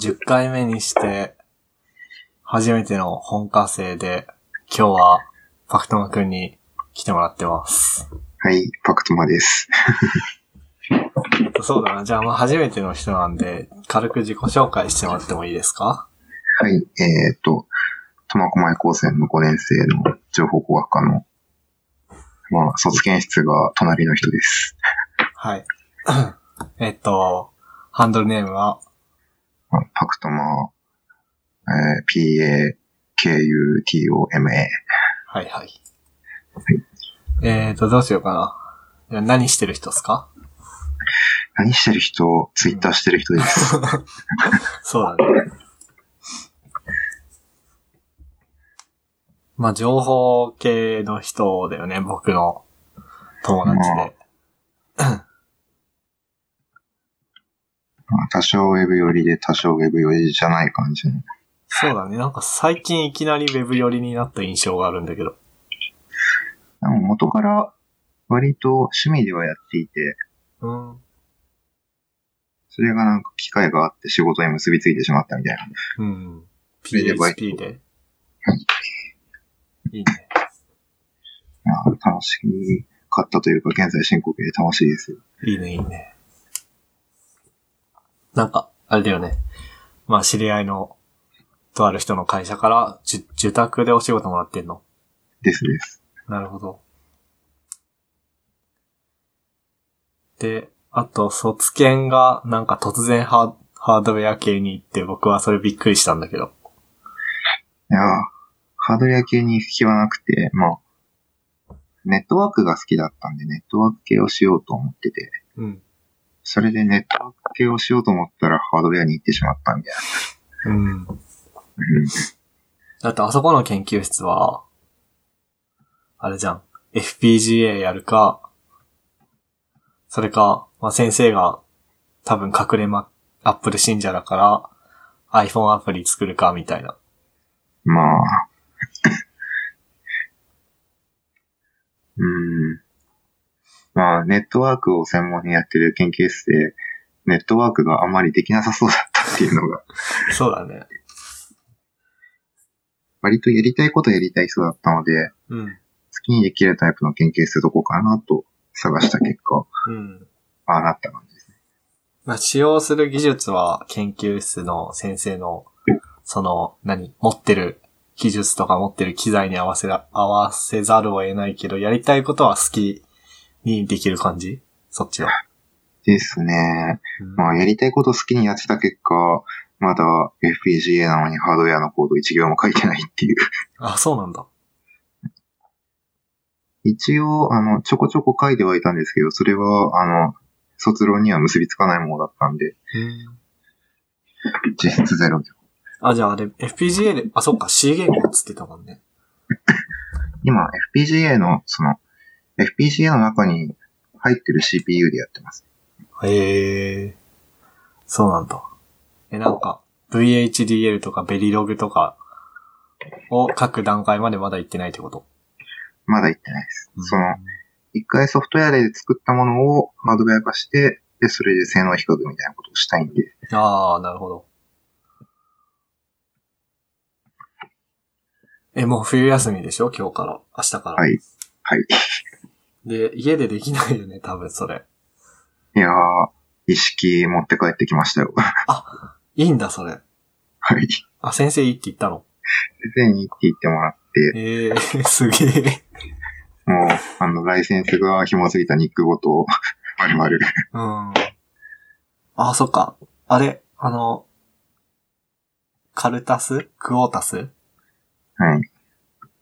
10回目にして、初めての本科生で、今日は、パクトマくんに来てもらってます。はい、パクトマです。そうだな。じゃあ、まあ、初めての人なんで、軽く自己紹介してもらってもいいですか？はい、えっ、と、苫小牧高専の5年生の情報工学科の、まあ、卒検室が隣の人です。はい。えっと、ハンドルネームは、まあパクトマ、えー P-A-K-U-T-O-M-A。はいはい。えっと、どうしようかな。何してる人ですか？何してる人、ツイッターしてる人です。そうだね。まあ、情報系の人だよね、僕の友達で。まあ、多少ウェブ寄りで多少ウェブ寄りじゃない感じの。そうだね。なんか最近いきなりウェブ寄りになった印象があるんだけど。でも元から割と趣味ではやっていて、うん。それがなんか機会があって仕事に結びついてしまったみたいな。うん。それでバイトで。はいいいね。まあ、楽しかったというか、現在進行形で楽しいですよ。いいね、いいね。なんか、あれだよね。まあ、知り合いの、とある人の会社から、じ受託でお仕事もらってんの？ですです。なるほど。で、あと、卒検がなんか突然ハーハードウェア系に行って僕はそれびっくりしたんだけど。いやーハードウェア系に行く気はなくて、まあ、ネットワークが好きだったんで、ネットワーク系をしようと思ってて、うん。それでネットワーク系をしようと思ったらハードウェアに行ってしまったみたいうん。な。うんだってあそこの研究室は、あれじゃん。FPGA やるか、それか、まあ、先生が多分隠れま、アップル信者だから iPhone アプリ作るかみたいな。まあ、うん。まあ、ネットワークを専門にやってる研究室で、ネットワークがあまりできなさそうだったっていうのが、そうだね。割とやりたいことやりたい人だったので、うん。好きにできるタイプの研究室どこかなと探した結果、うん。ああなった感じですね。まあ、使用する技術は研究室の先生の、その、何持ってる技術とか持ってる機材に合わせら、合わせざるを得ないけど、やりたいことは好きにできる感じ？そっちは。ですね。うんまあ、やりたいこと好きにやってた結果、まだ FPGA なのにハードウェアのコード1行も書いてないっていう。あ、そうなんだ。一応、あの、ちょこちょこ書いてはいたんですけど、それは、あの、卒論には結びつかないものだったんで、実質ゼロで。あ、じゃああれ、FPGA で、あ、そっか、C 言語っつってたもんね。今、FPGA の、その、FPGA の中に入ってる CPU でやってます。へえ。そうなんだ。え、なんか、VHDL とかベリログとかを書く段階までまだ行ってないってこと？まだ言ってないです。その、一回ソフトウェアで作ったものをハードウェア化して、で、それで性能比較みたいなことをしたいんで、ああ、なるほど。え、もう冬休みでしょ？今日から。明日から。はい。はい。で、家でできないよね、多分それ。いやー、意識持って帰ってきましたよ。あ、いいんだ、それ。はい。あ、先生いいって言ったの？先生に行って言ってもらって、ええー、すげえ。もう、あの、ライセンスが紐づいたニックごと、丸々。うん。あ、そっか。あれ、あの、カルタス？クオータス？はい。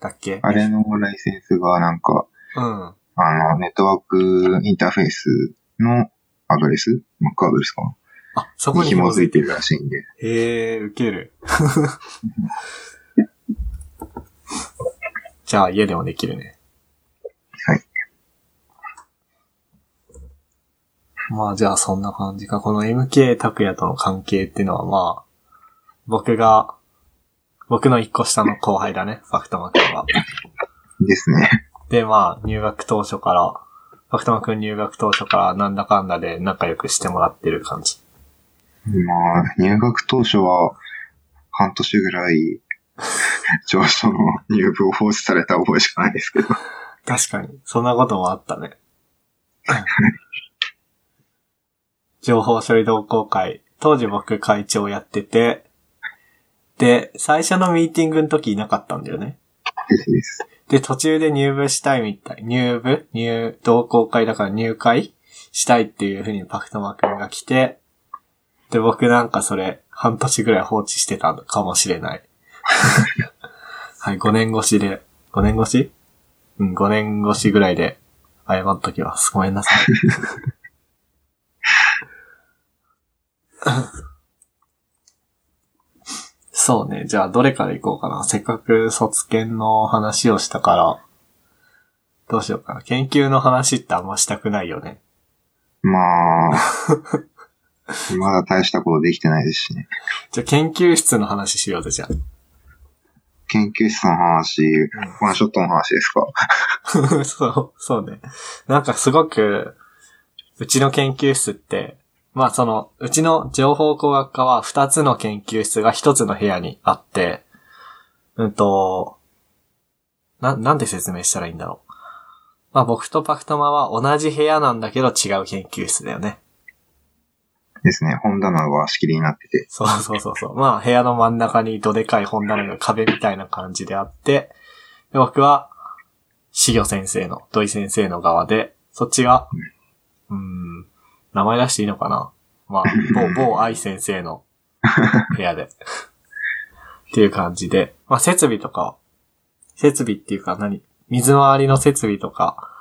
だっけ？あれのライセンスがなんか、うん。あの、ネットワークインターフェースのアドレス ?Mac アドレスか？なあ、そこにに紐づいてるる。らしいんで。へえ、ウケる。じゃあ家でもできるね。はい。まあじゃあそんな感じか。この MK 拓也との関係っていうのはまあ、僕が、僕の一個下の後輩だね、ファクトマ君は。ですね。で、まあ、入学当初から、ファクトマ君入学当初からなんだかんだで仲良くしてもらってる感じ。まあ、入学当初は半年ぐらい 上昇の入部を放置された覚えしかないですけど。確かに。そんなこともあったね。情報処理同好会。当時僕会長やってて、で、最初のミーティングの時いなかったんだよね。ですで途中で入部したいみたい。入部？入、同好会だから入会したいっていう風にパクトマくんが来て、で、僕なんかそれ、半年ぐらい放置してたのかもしれない。はい、5年越しで、5年越し？うん、5年越しぐらいで謝っときます。ごめんなさい。そうね。じゃあ、どれから行こうかな。せっかく卒検の話をしたから、どうしようかな。研究の話ってあんましたくないよね。まあ、まだ大したことできてないですしね。じゃあ、研究室の話しようぜ、じゃ研究室の話、ワンショットの話ですかあ。そう、そうね。なんかすごく、うちの研究室って、まあその、うちの情報工学科は二つの研究室が一つの部屋にあって、うんと、な、なんで説明したらいいんだろう。まあ僕とパクトマは同じ部屋なんだけど違う研究室だよね。ですね。本棚が仕切りになってて。そうそうそうそう。まあ部屋の真ん中にどでかい本棚が壁みたいな感じであって、で僕は、しぎょ先生の、土井先生の側で、そっちが、うーん、名前出していいのかな？まあ、某、某愛先生の部屋で。っていう感じで、まあ設備とか、設備っていうか何？水回りの設備とか、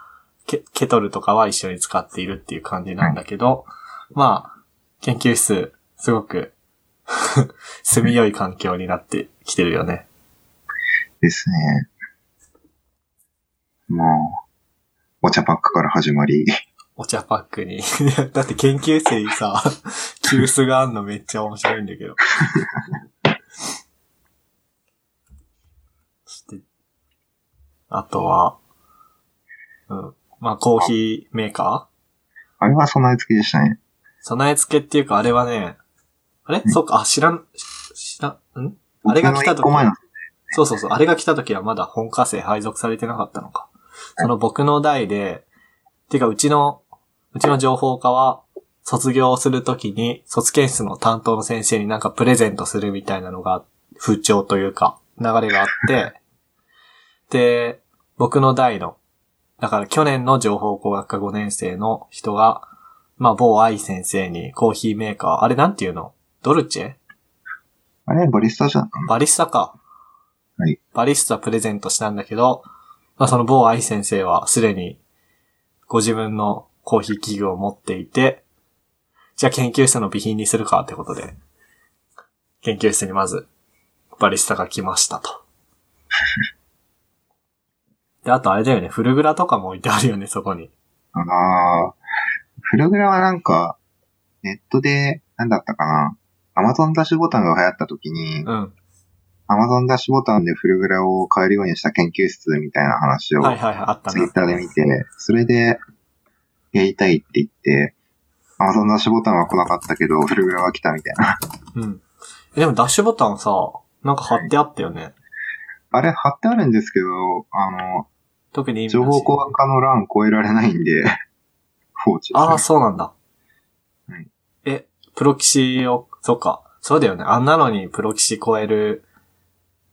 ケケトルとかは一緒に使っているっていう感じなんだけど、まあ、研究室、すごく、住みよい環境になってきてるよね。ですね。まあ、お茶パックから始まり、お茶パックに。だって研究室にさ、急須があんのめっちゃ面白いんだけど。そして、あとは、うん。まあ、コーヒーメーカー？あれは備え付けでしたね。備え付けっていうか、あれはね、あれ？そっか、あ、知らん、し知らん、ん？あれが来た時そうそうそう。あれが来た時はまだ本科生配属されてなかったのか。その僕の代で、てかうちの、うちの情報科は、卒業するときに、卒検室の担当の先生になんかプレゼントするみたいなのが、風潮というか、流れがあって、で、僕の代の、だから去年の情報工学科5年生の人が、まあ、某愛先生にコーヒーメーカー、あれなんていうの？ドルチェ？あれバリスタじゃん。バリスタか。はい。バリスタプレゼントしたんだけど、まあ、その某愛先生はすでにご自分のコーヒー器具を持っていて、じゃあ研究室の備品にするかってことで、研究室にまずバリスタが来ましたと。で、あとあれだよね、フルグラとかも置いてあるよね、そこに。ああ、フルグラはなんか、ネットで、なんだったかな。アマゾンダッシュボタンが流行った時に、うん。アマゾンダッシュボタンでフルグラを買えるようにした研究室みたいな話をはいはいはい、あったねツイッ。ターで見て、それで、やりたいって言って、アマゾンダッシュボタンは来なかったけど、フルグラは来たみたいな。うん。えでもダッシュボタンさ、なんか貼ってあったよね。あれ貼ってあるんですけど、あの、特に情報工学科の欄超えられないんで、放置ね。ああ、そうなんだ。はいえ、プロキシを、そっか。そうだよね。あんなのにプロキシ超える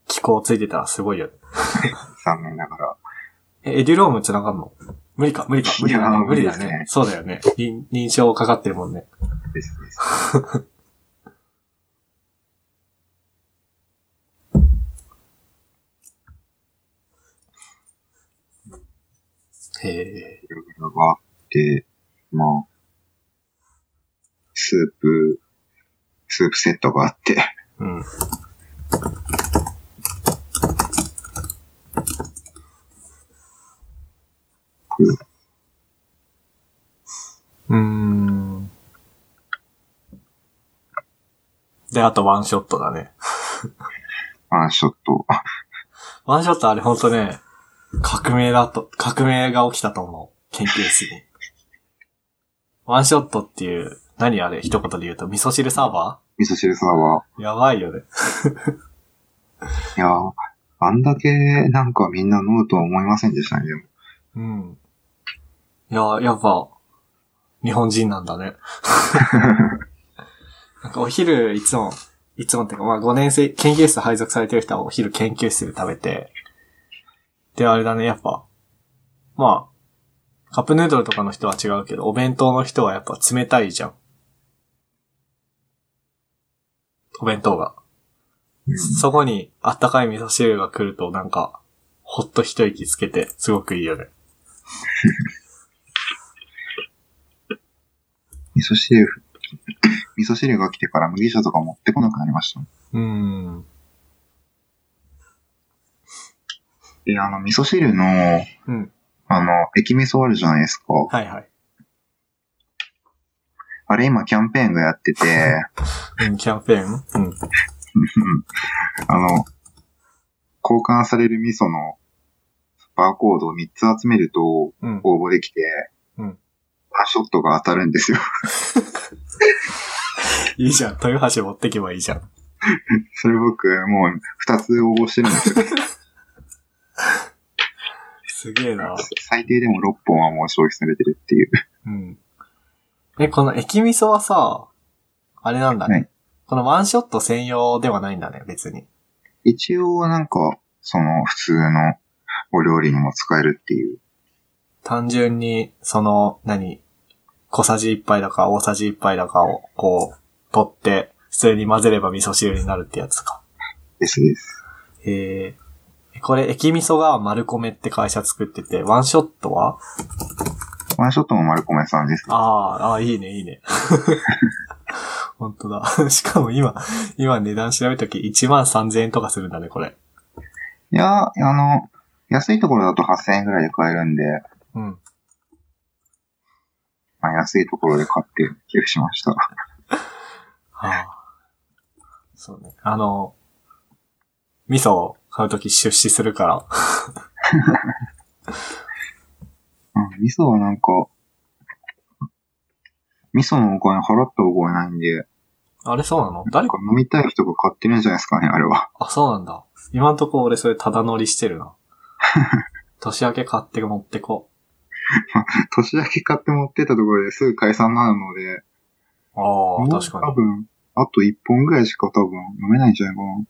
機構ついてたらすごいよね。残念ながら。え、エデュローム繋がんの？無理か、無理か、無理だね。無理だね。ねそうだよね。認認証かかってるもんね。ですです。へえ。があって、まあ、スープ、スープセットがあって、うん。うーん。で、あとワンショットだね。ワンショット。あワンショットあれほんとね、革命だと、革命が起きたと思う。研究室に。ワンショットっていう何あれ？一言で言うと、味噌汁サーバ味噌汁サーバーやばいよね。ー。いやー、あんだけなんかみんな飲むとは思いませんでしたね、でも。うん。いや、やっぱ、日本人なんだね。なんかお昼、いつも、いつもっていうか、まあ5年生、研究室配属されてる人はお昼研究室で食べて、で、あれだね、やっぱ、まあ、カップヌードルとかの人は違うけど、お弁当の人はやっぱ冷たいじゃん。お弁当が。そこにあったかい味噌汁が来るとなんか、ほっと一息つけて、すごくいいよね。味噌汁、味噌汁が来てから麦茶とか持ってこなくなりました。うーん。で、あの、味噌汁の、うん。あの、液味噌あるじゃないですか。はいはい。あれ今キャンペーンがやってて、うん、キャンペーン？うん。あの、交換される味噌のバーコードを3つ集めるとうん。応募できて、うんワンショットが当たるんですよ。いいじゃん。豊橋持ってけばいいじゃん。それ僕、もう2つ応募してるんですよ。すげえな。最低でも6本はもう消費されてるっていう。うん。え、この液味噌はさ、あれなんだね。はいこのワンショット専用ではないんだね、別に。一応はなんか、その普通のお料理にも使えるっていう。単純に、その、何、小さじ1杯だか大さじ1杯だかを、こう、取って、普通に混ぜれば味噌汁になるってやつか。ですです。へえ。これ、液味噌が丸米って会社作ってて、ワンショットは？ワンショットも丸米さんです。ああ、ああ、いいね、いいね。本当だ。しかも今、今値段調べたとき1万3000円とかするんだね、これ。いや、あの、安いところだと8000円ぐらいで買えるんで、うん。まあ、安いところで買って寄付しました。はあ。そうね。あの、味噌を買うとき出資するから。うん、味噌はなんか、味噌のお金払った覚えないんで、あれそうなの？誰？か飲みたい人が買ってるんじゃないですかね、あれは。あ、そうなんだ。今んとこ俺それただ乗りしてるな。年明け買って持ってこ年明け買って持ってったところですぐ解散なので、う。ああ、確かに。多分、あと1本ぐらいしか多分飲めないんじゃないかな。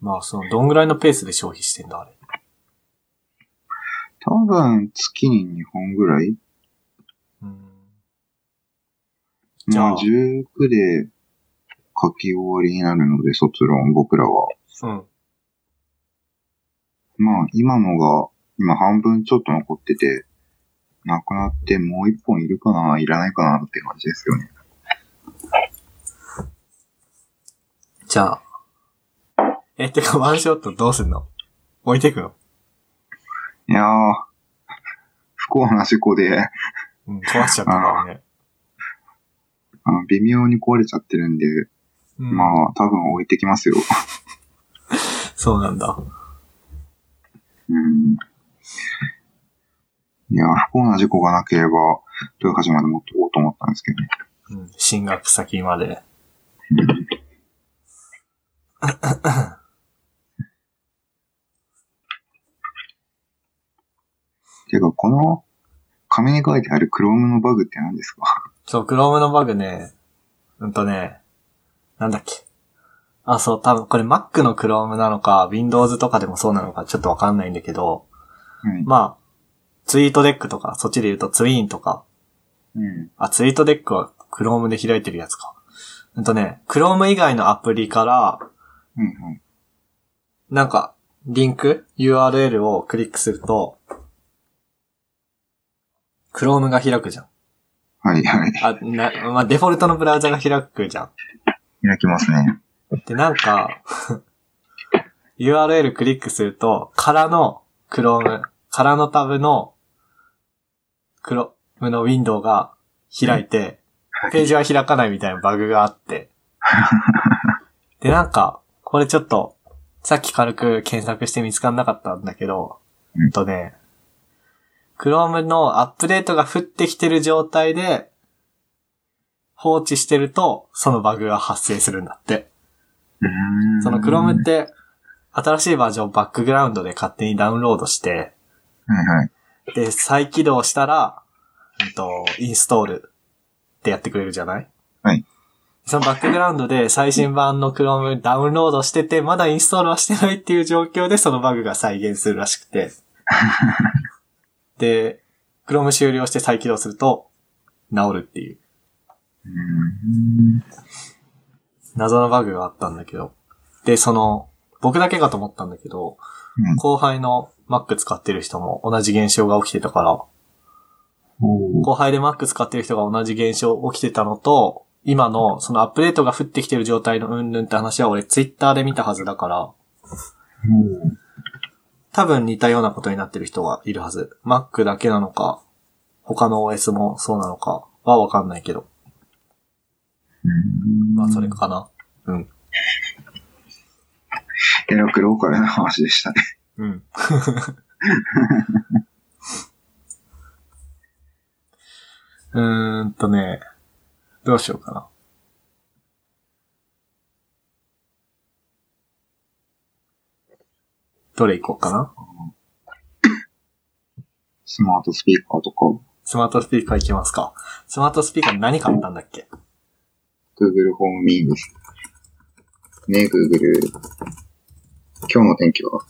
まあ、その、どんぐらいのペースで消費してんだ、あれ。多分、月に2本ぐらいうん。じゃあまあ、19で書き終わりになるので、卒論、僕らは。うん。まあ、今のが、今半分ちょっと残ってて、なくなってもう一本いるかないらないかなって感じですよね。じゃあ。え、てか、ワンショットどうすんの？置いてくの？いやー、不幸な事故で、うん、壊しちゃったからね。あの微妙に壊れちゃってるんで、うん、まあ、多分置いてきますよ。そうなんだ。うん。いや、不幸な事故がなければ、豊橋まで持っておこうと思ったんですけどね。うん、進学先まで。てか、この、紙に書いてある Chrome のバグって何ですか？そう、Chrome のバグね、うんとね、なんだっけ。あ、そう、多分これ Mac の Chrome なのか、Windows とかでもそうなのかちょっとわかんないんだけど、はい。まあ、ツイートデックとか、そっちで言うとツイーンとか、うん。あ、ツイートデックは Chrome で開いてるやつか。うんとね、Chrome 以外のアプリから、うん、うん。なんか、リンク ?URL をクリックすると、Chrome が開くじゃん。はい、はい。あ、な、まあ、デフォルトのブラウザが開くじゃん。開きますね。で、なんか、URL クリックすると、空の Chrome、空のタブの Chrome のウィンドウが開いて、ページは開かないみたいなバグがあって。で、なんか、これちょっと、さっき軽く検索して見つかんなかったんだけど、うんうんとね、Chrome のアップデートが降ってきてる状態で、放置してると、そのバグが発生するんだって。その Chrome って、新しいバージョンをバックグラウンドで勝手にダウンロードして、はいはい。で、再起動したら、うんと、インストールってやってくれるじゃない？はい。そのバックグラウンドで最新版の Chrome ダウンロードしてて、まだインストールはしてないっていう状況でそのバグが再現するらしくて。で、Chrome 終了して再起動すると、治るっていう。謎のバグがあったんだけど。で、その、僕だけかと思ったんだけど、うん後輩の Mac 使ってる人も同じ現象が起きてたから、後輩で Mac 使ってる人が同じ現象起きてたのと、今のそのアップデートが降ってきてる状態のうんぬんって話は俺 Twitter で見たはずだから、多分似たようなことになってる人はいるはず。Mac だけなのか、他の OS もそうなのかはわかんないけど。まあそれかな。うん。えらくローカルな話でしたね。うん。うーんとね、どうしようかな。どれ行こうかなスマートスピーカーとか、スマートスピーカー行きますか。スマートスピーカー何買ったんだっけ？Google ホームミニです。ねえ、Google。今日の天気は？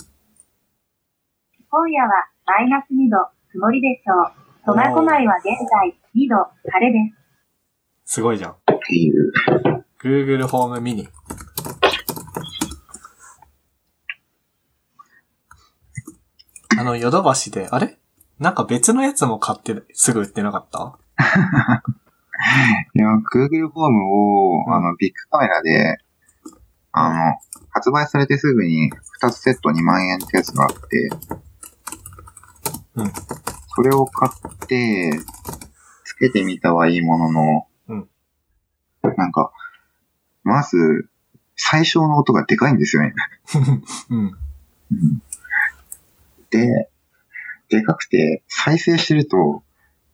今夜はマイナス2度、曇りでしょう。苫小牧は現在2度、晴れです。すごいじゃん。っていう。Google ホームミニ。あの、ヨドバシで、あれ？なんか別のやつも買って、すぐ売ってなかった？いや、Google ホームを、うんあの、ビッグカメラで、あの、発売されてすぐに2つセット2万円ってやつがあって、うん。それを買って、つけてみたはいいものの、うんなんか、まず、最小の音がでかいんですよね。うん。で、でかくて、再生してると、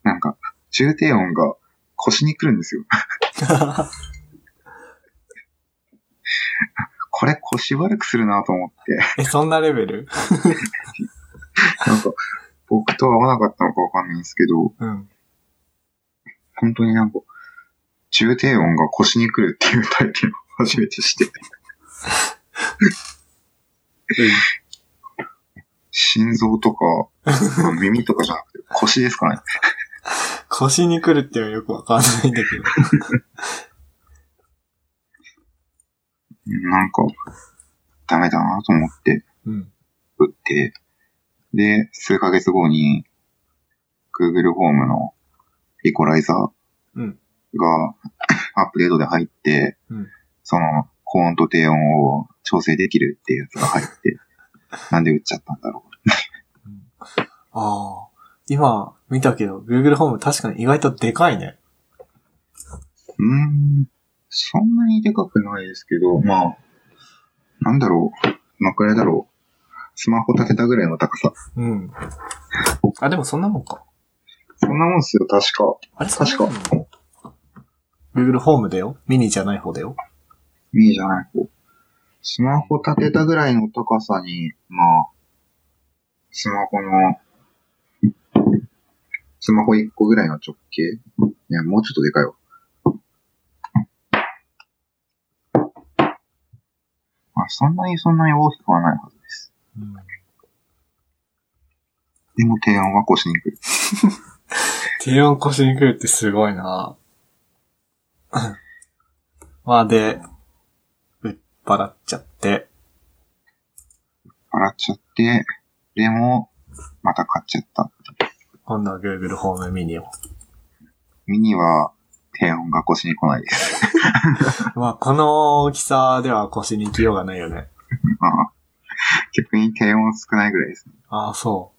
なんか、重低音が腰に来るんですよ。これ腰悪くするなと思って、え、そんなレベル？なんか、僕と合わなかったのかわかんないんですけど、うん。本当になんか、重低音が腰に来るっていう体験を初めてして、心臓とか、まあ耳とかじゃなくて腰ですかね。腰に来るっていうのはよくわかんないんだけど。なんか、ダメだなと思って、うん。打って、で、数ヶ月後に、Google ホームのイコライザーうん。が アップデートで入って、うんその高音と低音を調整できるっていうやつが入って、なんで打っちゃったんだろああ。今、見たけど、Google ホーム確かに意外とでかいね。う。ん、そんなにでかくないですけど、まあ、なんだろう、どのくらいだろう。スマホ立てたぐらいの高さ。うん。あ、でもそんなもんか。そんなもんっすよ、確か。あれ確か。Google ホームだよミニじゃない方だよ。ミニじゃない方。スマホ立てたぐらいの高さに、まあ、スマホの、スマホ1個ぐらいの直径？いや、もうちょっとでかいわ。あ、そんなにそんなに大きくはないはずです。うん。でも低音は腰に来る。低音腰に来るってすごいな まあで、売っ払っちゃって、洗っちゃって、でも、また買っちゃった。今度は Google ホームミニを。ミニは、低音が腰に来ないです。まあこの大きさでは腰に行きようがないよね。まあ、逆に低音少ないぐらいですね。ああ、そ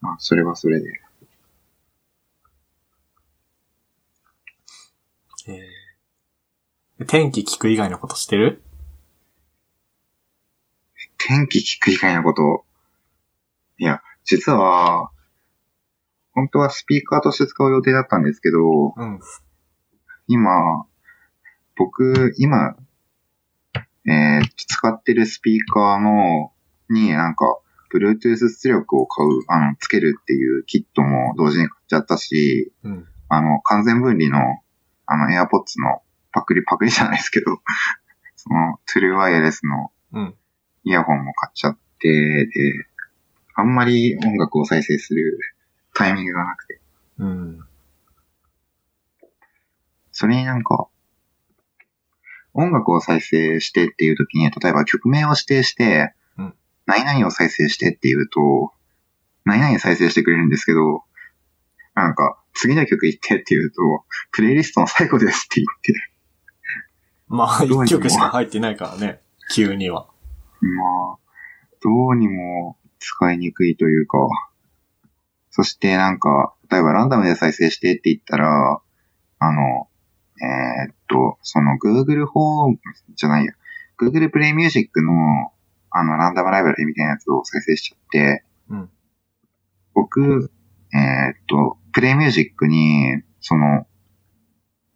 まあ、それはそれで。う。えー、天気聞く以外のことしてる？天気聞く以外のこと、いや、実は、本当はスピーカーとして使う予定だったんですけど、うん。今、僕、今、えー使ってるスピーカーの、になんか、Bluetooth 出力を買う、あの、つけるっていうキットも同時に買っちゃったし、うん。あの、完全分離の、あの、AirPods のパクリ、パクリじゃないですけど、その、トゥルーワイヤレスのうん。イヤホンも買っちゃって、で、あんまり音楽を再生するタイミングがなくて、うん。それになんか、音楽を再生してっていう時に、例えば曲名を指定して、うん何々を再生してっていうと、何々再生してくれるんですけど、なんか、次の曲言ってって言うと、プレイリストの最後ですって言って、まあ、一曲しか入ってないからね。急には。まあ、どうにも使いにくいというか、そしてなんか、例えばランダムで再生してって言ったら、あの、えーっと、その Google ホームじゃないや、Google Play Music のあのランダムライブラリみたいなやつを再生しちゃって、うん。僕、えーっと、Play Music に、その、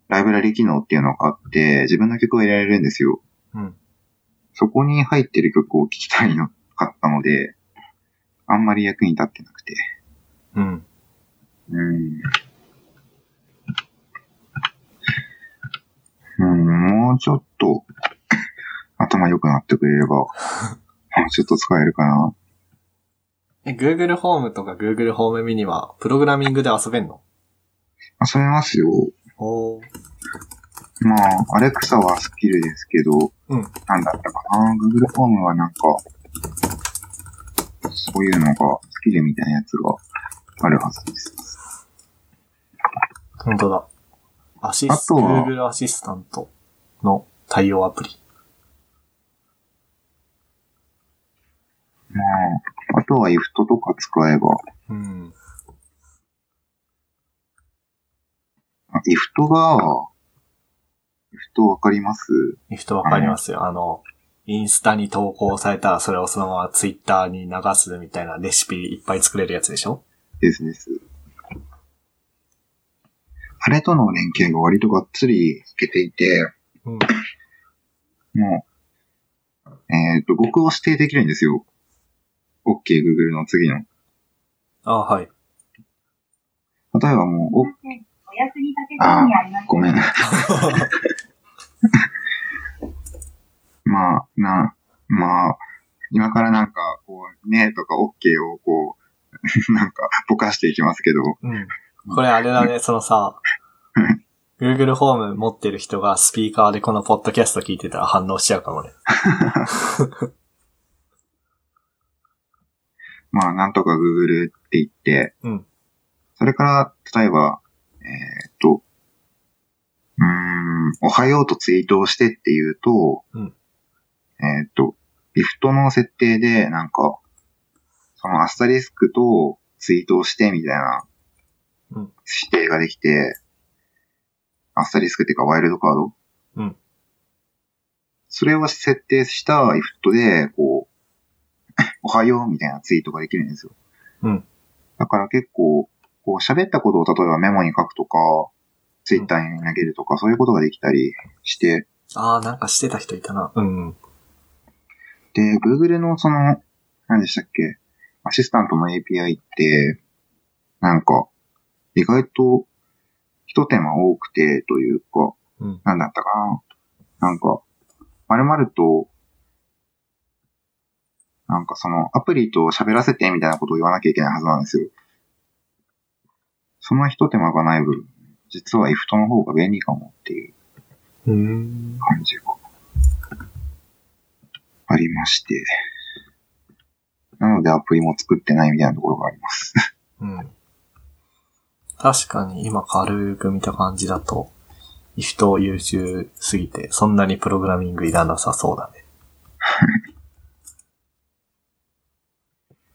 ライブラリ機能っていうのがあって、自分の曲を入れられるんですよ。うん。そこに入ってる曲を聴きたいのかったので、あんまり役に立ってなくて。うん。うん。うん、もうちょっと、頭良くなってくれれば、もうちょっと使えるかな。え、Google ホームとか Google ホームミニは、プログラミングで遊べんの？遊べますよ。おー。まあ、アレクサはスキルですけど、うんなんだったかな？Google ホームはなんか、そういうのが、スキルみたいなやつがあるはずです。本当だ。アシス、あとは Google アシスタントの対応アプリ。まあ、あとは IFT とか使えば、うん。あ IFT が、IFT わかります？リフトわかりますよ。あの、インスタに投稿されたらそれをそのままツイッターに流すみたいなレシピいっぱい作れるやつでしょ？ですです。あれとの連携が割とがっつりいけていて、うん。もう、えっ、と、僕を指定できるんですよ。OK Google の次の。あはい。例えばもう、おお役に立てそうにあ。ごめん。まあ、な、まあ、今からなんか、こう、ねとか OK をこう、なんか、ぼかしていきますけど、うん。これあれだね、そのさ、Google ホーム持ってる人がスピーカーでこのポッドキャスト聞いてたら反応しちゃうかもね。まあ、なんとか Google って言って、うん。それから、例えば、えーっと、うーん、おはようとツイートをしてっていうと、うんえーっと、リフトの設定で、なんか、そのアスタリスクとツイートをしてみたいなうん。指定ができて、アスタリスクっていうかワイルドカード？うん。それを設定した IFT で、こう、おはようみたいなツイートができるんですよ。うん。だから結構、こう喋ったことを例えばメモに書くとか、ツイッターに投げるとか、そういうことができたりして、ああ、なんかしてた人いたな。うん。で、Google のその、何でしたっけ、アシスタントの API って、なんか、意外と、一手間多くてというか、うん。なんだったかな。なんか、〇〇と、なんかそのアプリと喋らせてみたいなことを言わなきゃいけないはずなんですよ。その一手間がない分、実は IFT の方が便利かもっていううん。感じがありまして。なのでアプリも作ってないみたいなところがあります。うん。確かに今軽く見た感じだと、人優秀すぎて、そんなにプログラミングいらなさそうだね。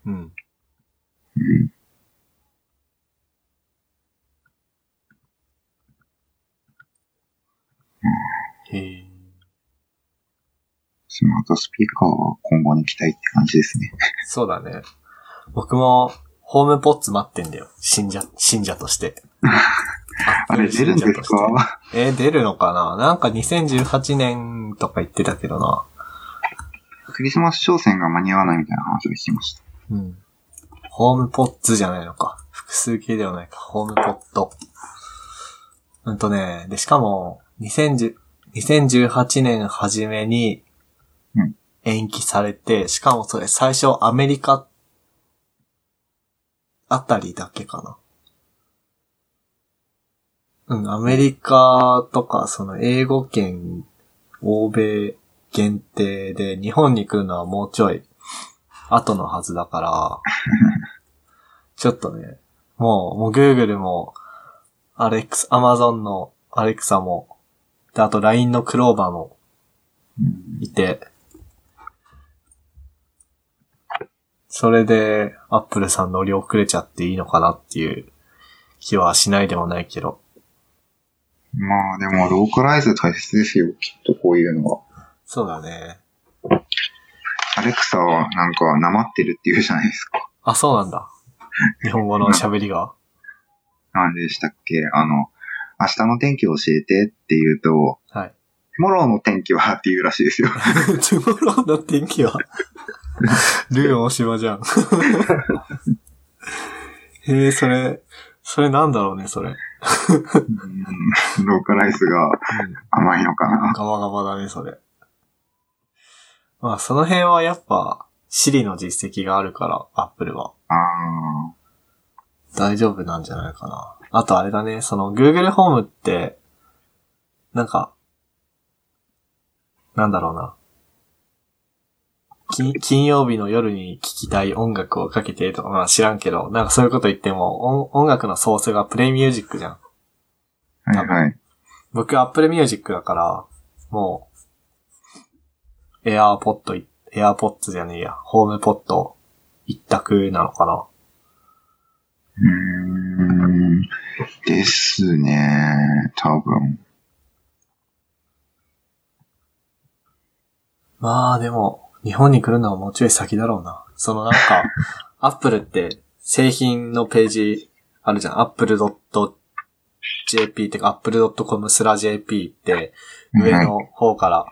うん。うんへえ。スマートスピーカーは今後に期待って感じですね。そうだね。僕もホームポッツ待ってんだよ。信者、信者として。あれ出るんですか？えー出るのかな？なんか2018年とか言ってたけどな。クリスマス商戦が間に合わないみたいな話を聞きました。うん。ホームポッツじゃないのか。複数形ではないか。ホームポット。うんとね、で、しかも、2010 2018年初めにうん、延期されて、しかもそれ最初アメリカあたりだけかな。うん、アメリカとか、その英語圏、欧米限定で、日本に来るのはもうちょい後のはずだから、ちょっとね、もう、もう Google も、アレクス、Amazon のアレクサも、で、あと LINE のクローバーもうんいて、それで Apple さん乗り遅れちゃっていいのかなっていう気はしないでもないけど。まあでも、ローカライズ大切ですよ、きっとこういうのは。そうだね。アレクサはなんか、なまってるって言うじゃないですか。あ、そうなんだ。日本語の喋りが。なんでしたっけ？あの、明日の天気を教えてって言うと、はい。 morrow の天気はって言うらしいですよ。 tomorrow の天気は、ルー大柴じゃん。へえ、それ、それなんだろうね、それ。うんローカライズが甘いのかな。ガバガバだね、それ。まあ、その辺はやっぱ、シリの実績があるから、アップルは。あ大丈夫なんじゃないかな。あとあれだね、その Google ホームって、なんか、なんだろうな。金金曜日の夜に聴きたい音楽をかけてとか、まあ知らんけど、なんかそういうこと言っても、音音楽のソースがプレイミュージックじゃん。あ。はいはい。僕 Apple Music だから、もう、AirPod い、AirPods じゃねえや、ホームポット一択なのかな。うーん。ですね。多分。まあでも、日本に来るのはもうちょい先だろうな。そのなんか、Apple って製品のページあるじゃん。apple.jp ってか apple.com スラ jp って上の方から、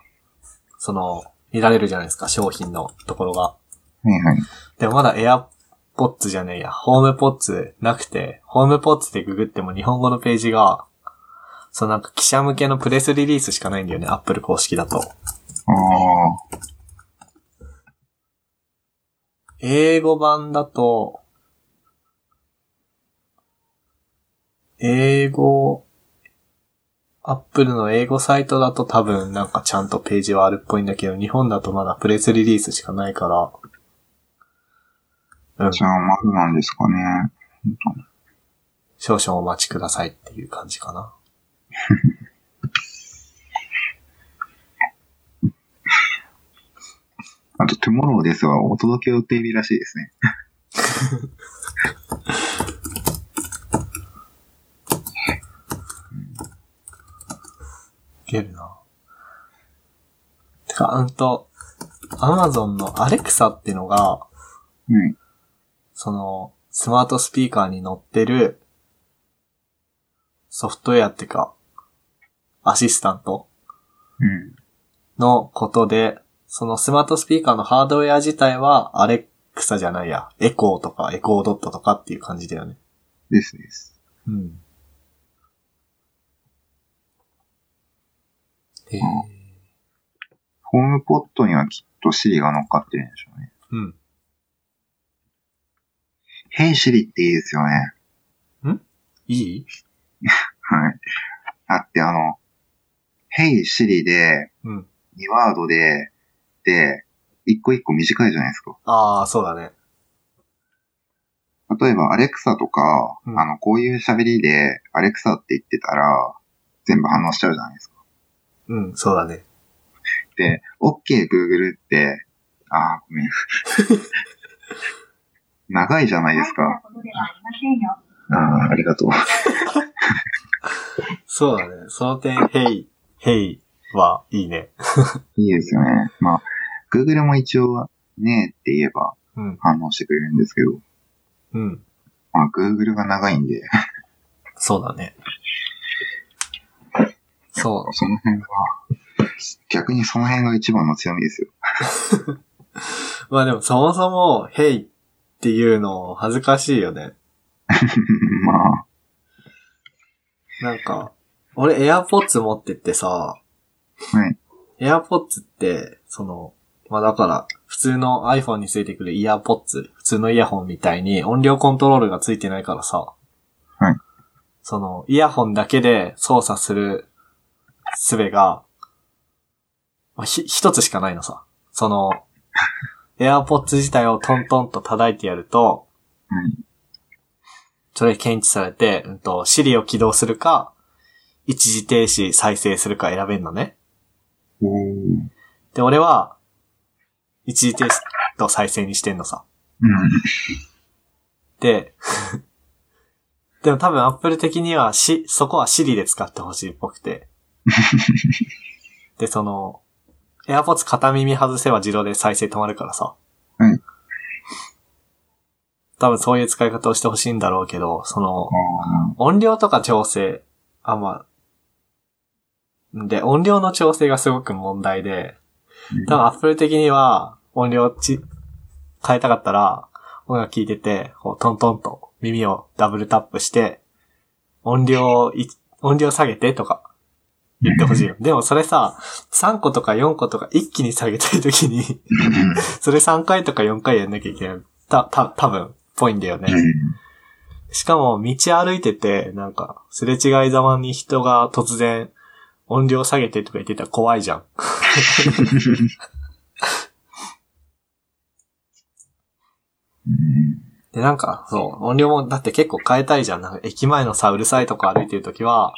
その、見られるじゃないですか、商品のところが。はいはい。でもまだ AirPods じゃねえや、ホームポッツなくて、ホームポッツでググっても日本語のページが、そうなんか記者向けのプレスリリースしかないんだよね、Apple 公式だと。ああ。英語版だと、英語、Apple の英語サイトだと多分なんかちゃんとページはあるっぽいんだけど、日本だとまだプレスリリースしかないから、うん、じゃあ、まずなんですかね。少々お待ちくださいっていう感じかな。あと、トゥモローですはお届け予定日らしいですね。いけるな。てか、うんと、Amazon の Alexa ってのが、うん。その、スマートスピーカーに載ってる、ソフトウェアってか、アシスタントうん。のことで、そのスマートスピーカーのハードウェア自体は、アレクサじゃないや、エコーとかエコードットとかっていう感じだよね。ですです。うん。へえ。ホームポットにはきっとシリが乗っかってるんでしょうね。うん。ヘイシリっていいですよね。いい？はい。だってあの、ヘイシリで、うん。2ワードで、で、一個一個短いじゃないですか。ああ、そうだね。例えば、アレクサとか、うんあの、こういう喋りで、アレクサって言ってたら、全部反応しちゃうじゃないですか。うん、そうだね。で、OK Google って、あー、ごめん。長いじゃないですか。大したことではありませんよ。あー、ありがとう。そうだね。その点、 Hey、Heyはいいね。いいですよね。まあ、Google も一応、ねえって言えばうん。反応してくれるんですけど、うん。まあ、Google が長いんで、そうだね。そう。その辺は、逆にその辺が一番の強みですよ。まあでもそもそも、ヘイっていうの恥ずかしいよね。まあ、なんか、俺 AirPods 持ってってさ、はい。AirPods って、その、まあだから、普通の iPhone についてくるイヤーポッツ、普通のイヤホンみたいに音量コントロールがついてないからさ、はい。その、イヤホンだけで操作する術が、まあ、ひ、一つしかないのさ。その、AirPods 自体をトントンと叩いてやると、はい。それ検知されて、うんと、Siri を起動するか、一時停止再生するか選べるのね。で、俺は、一時停止と再生にしてんのさ。うん。で、でも多分 Apple 的にはし、そこは Siri で使ってほしいっぽくて。で、その、AirPods 片耳外せば自動で再生止まるからさ。はい。多分そういう使い方をしてほしいんだろうけど、その、あ音量とか調整、あ、まあ、で、音量の調整がすごく問題で、ー多分 Apple 的には音量ち、変えたかったら、音楽聴いてて、こうトントンと耳をダブルタップして、音量い、音量下げてとか言ってほしいよ。でもそれさ、3個とか4個とか一気に下げたいときに、それ3回とか4回やんなきゃいけない。た、た、多分、ぽいんだよね。しかも、道歩いてて、なんか、すれ違いざまに人が突然、音量下げてとか言ってたら怖いじゃん。うん。で、なんか、そう、音量も、だって結構変えたいじゃん。なんか、駅前のさ、うるさいとこ歩いてるときは、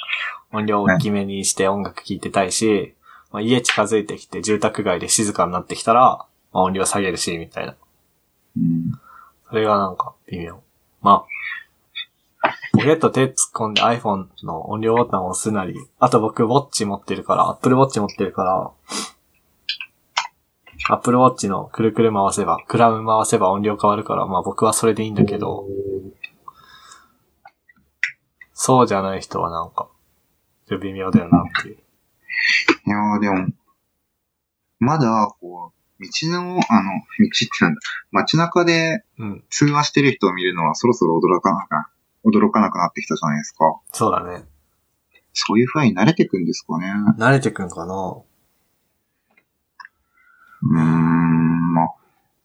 音量大きめにして音楽聴いてたいし、まあ、家近づいてきて住宅街で静かになってきたら、まあ、音量下げるし、みたいな。うん。それがなんか、微妙。まあ、ポケット手突っ込んで iPhone の音量ボタンを押すなり、あと僕、ウォッチ持ってるから、Apple Watch 持ってるから、Apple Watch のくるくる回せば、クラウン回せば音量変わるから、まあ僕はそれでいいんだけど、そうじゃない人はなんか、ちょっと微妙だよなっていう。いやーでも、まだ、こう、道の、あの、道ってなんだ、街中でうん、通話してる人を見るのはそろそろ驚かなか、驚かなくなってきたじゃないですか。そうだね。そういう風に慣れてくんですかね。慣れてくんかなうーん、まあ、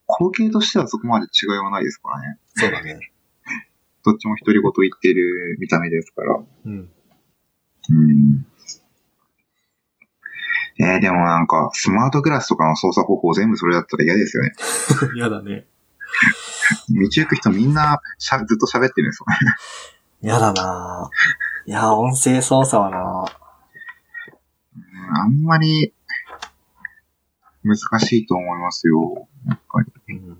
光景としてはそこまで違いはないですからね。そうだね。どっちも独り言言ってる見た目ですから。うん。うん。えー、でもなんか、スマートグラスとかの操作方法全部それだったら嫌ですよね。嫌だね。道行く人みんなしゃずっと喋ってるんですよね。嫌だないや、音声操作はなうんあんまり、難しいと思いますよ。やっぱり。うん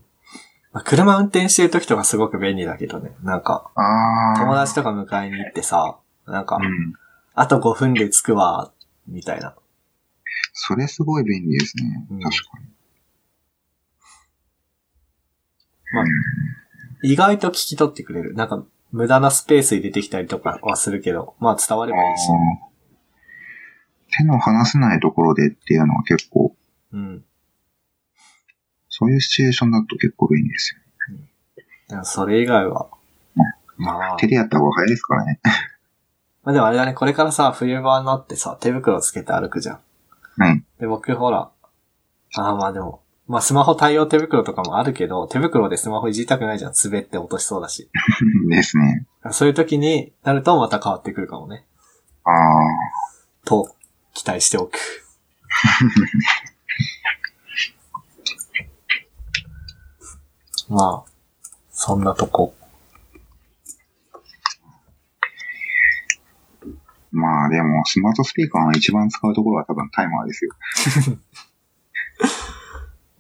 まあ、車運転してる時とかすごく便利だけどね。なんか。友達とか迎えに行ってさ、なんかう、ん。あと5分で着くわ、みたいな。それすごい便利ですね。うん確かに。まあ意外と聞き取ってくれる。なんか、無駄なスペース入れてきたりとかはするけど、まあ伝わればいいし。手の離せないところでっていうのは結構、うん。そういうシチュエーションだと結構便利ですよ。だからそれ以外は、まあ、手でやった方が早いですからね。まあでもあれだね、これからさ、冬場になってさ、手袋つけて歩くじゃん。はい。で、僕ほら、ああまあでも、まあスマホ対応手袋とかもあるけど、手袋でスマホいじりたくないじゃん。滑って落としそうだし。ですね。そういう時になるとまた変わってくるかもね。ああ。と、期待しておく。まあ、そんなとこ。まあでも、スマートスピーカーの一番使うところは多分タイマーですよ。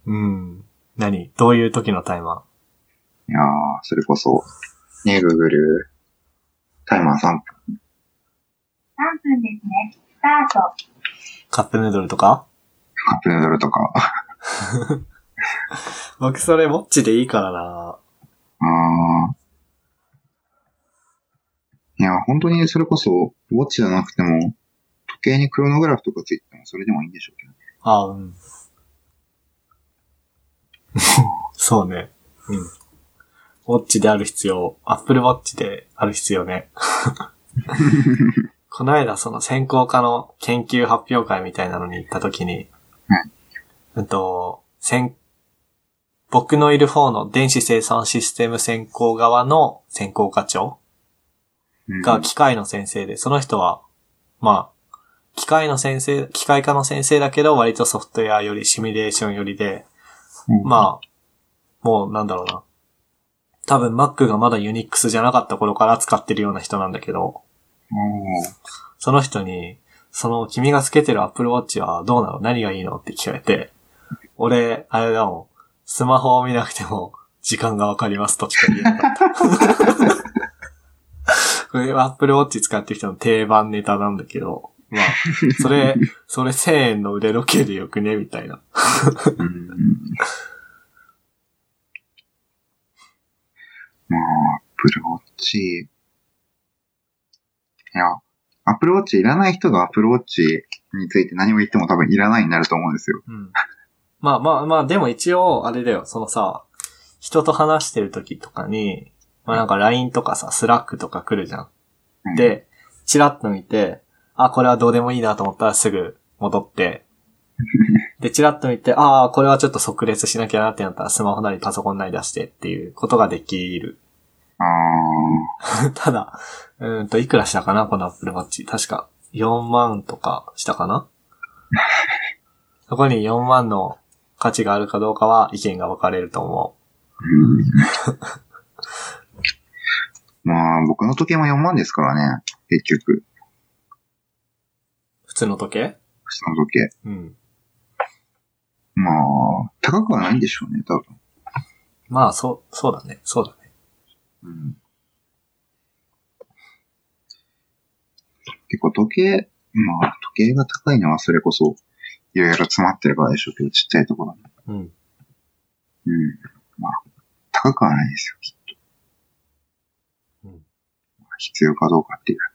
うん。何？どういう時のタイマいやー、それこそ、ね、グーグル、タイマー3分。3分ですね。スタート。ーカップヌードルとか？カップヌードルとか。僕それウォッチでいいからなあー、いや、本当にそれこそ、ウォッチじゃなくても、時計にクロノグラフとかついててもそれでもいいんでしょうけどね。あうん。そうね。うん。ウォッチである必要、アップルウォッチである必要ね。この間その専攻科の研究発表会みたいなのに行った時に、うんと、専僕のいる方の電子生産システム専攻側の専攻課長うん。が機械の先生で、その人は、まあ、機械の先生、機械科の先生だけど割とソフトウェアよりシミュレーションよりで、うん。まあ、もうなんだろうな。多分 Mac がまだ Unix じゃなかった頃から使ってるような人なんだけど、その人に、その君がつけてる Apple Watch はどうなの？何がいいの？って聞かれて、俺、あれだもん、スマホを見なくても時間がわかりますとしか言えなかった。これは Apple Watch 使ってる人の定番ネタなんだけど、まあ、それ、それ1000円の腕時計でよくねみたいな。うんまあ、アップルウォッチ。いや、アップルウォッチいらない人がアップルウォッチについて何も言っても多分いらないになると思うんですよ。うん。まあまあまあ、でも一応、あれだよ、そのさ、人と話してる時とかに、まあなんか LINE とかさ、スラックとか来るじゃうんん。、で、チラッと見て、あ、これはどうでもいいなと思ったらすぐ戻って、で、チラッと見て、ああ、これはちょっと即レスしなきゃなってなったらスマホなりパソコンなり出してっていうことができる。ただ、うーんと、いくらしたかなこの Apple Watch。確か、4万とかしたかな？そこに4万の価値があるかどうかは意見が分かれると思うん。まあ、僕の時計も4万ですからね、結局。う。普通の時計？普通の時計。うん。まあ、高くはないんでしょうね、多分。まあ、そう、そうだね。そうだね。うん。結構時計、まあ、時計が高いのはそれこそ、いろいろ詰まってるからでしょうけど、ちっちゃいところに。うん。うん。まあ、高くはないですよ、きっと。うん。必要かどうかっていうだけ。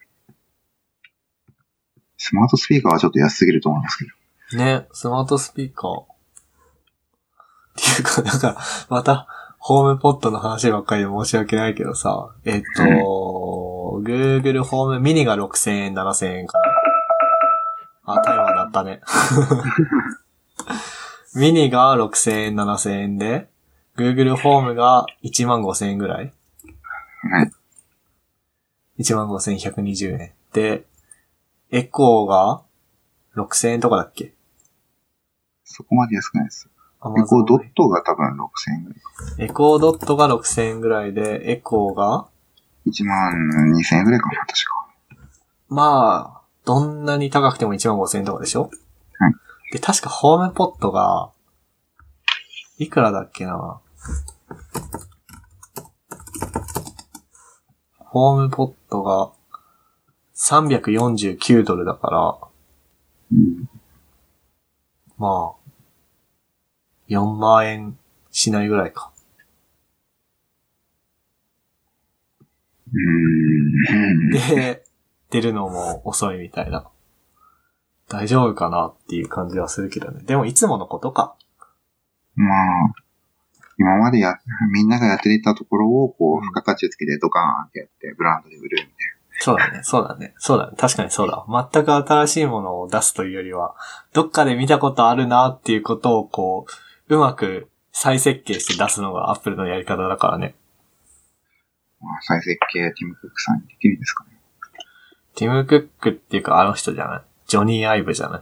スマートスピーカーはちょっと安すぎると思いますけど。ね、スマートスピーカー。っていうか、なんか、また、ホームポットの話ばっかりで申し訳ないけどさ、えっと、Google ホームミニが6000円、7000円かな。あ、タイマーだったね。ミニが6000円、7000円で、Google ホームが1万5000円ぐらいはい。1万5120円。で、エコーが6000円とかだっけ？そこまで安くないです。エコードットが多分6000円ぐらい。エコードットが6000円ぐらいで、エコーが、1万2000円ぐらいかな、確か。まあ、どんなに高くても1万5000円とかでしょ？はいで、確かホームポットが、いくらだっけな？ホームポットが、349ドルだから、うん。まあ、4万円しないぐらいか。うーん。で、出るのも遅いみたいな。大丈夫かなっていう感じはするけどね。でもいつものことか。まあ、今までや、みんながやっていたところを、こう、付加価値つけてドカーンってやって、ブランドで売るみたいそうだね、そうだね、そうだね。確かにそうだ。全く新しいものを出すというよりは、どっかで見たことあるなっていうことをこう、うまく再設計して出すのがアップルのやり方だからね。な。まあ、再設計ティム・クックさんにできるんですかね。ティム・クックっていうかあの人じゃない？ジョニー・アイブじゃない？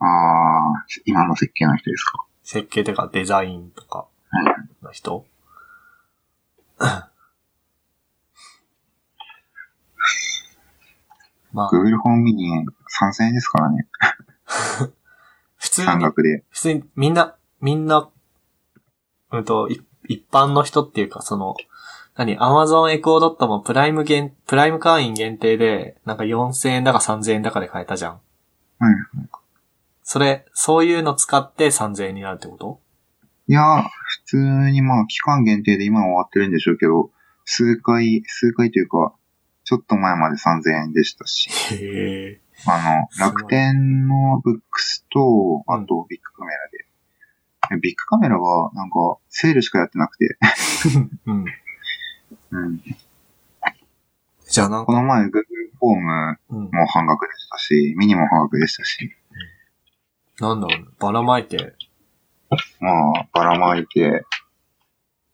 ああ、今の設計の人ですか？設計とかデザインとかはい。の人？まあ、Google ホームミニ3000円ですからね。普通に半額で。普通にみんな、みんな、うんと、い一般の人っていうか、その、何、アマゾンエコードットもプライム限、プライム会員限定で、なんか4000円だか3000円だかで買えたじゃん。はい。それ、そういうの使って3000円になるってこと？いや、普通にまあ、期間限定で今は終わってるんでしょうけど、数回、数回というか、ちょっと前まで3000円でしたし、へえ。あの、楽天のブックスと、あうんとビッグカメラで。えビッグカメラは、なんか、セールしかやってなくて、うん。うん。じゃあなんか、この前、Google フォームうん。も半額でしたし、ミニも半額でしたし、なんだろうね。ばらまいて。まあ、ばらまいて、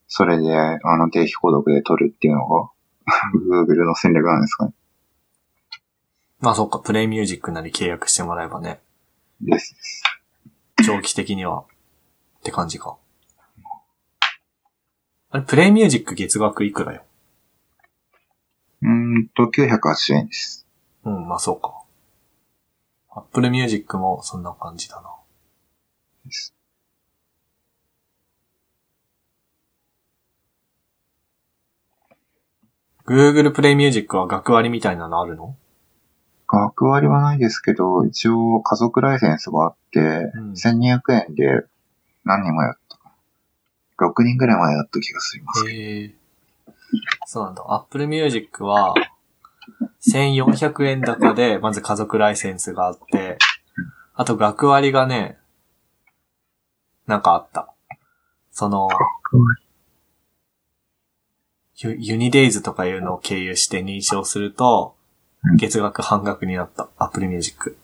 それで、あの、定期購読で取るっていうのが、Google の戦略なんですかね。まあそっか、プレイミュージックなり契約してもらえばね。ですです。長期的には。って感じか。あれ、プレイミュージック月額いくらよ？うーんと、980円です。うん、まあそうか。アップルミュージックもそんな感じだな。です。Google プレイミュージックは学割みたいなのあるの？学割はないですけど、一応家族ライセンスがあって、うん1200円で何人もやったかな。6人ぐらいまでやった気がすりますけど。そうなんだ。Apple Music は、1400円高で、まず家族ライセンスがあって、あと学割がね、なんかあった。その、ユユニデイズとかいうのを経由して認証するとうん、月額半額になった。Apple Music。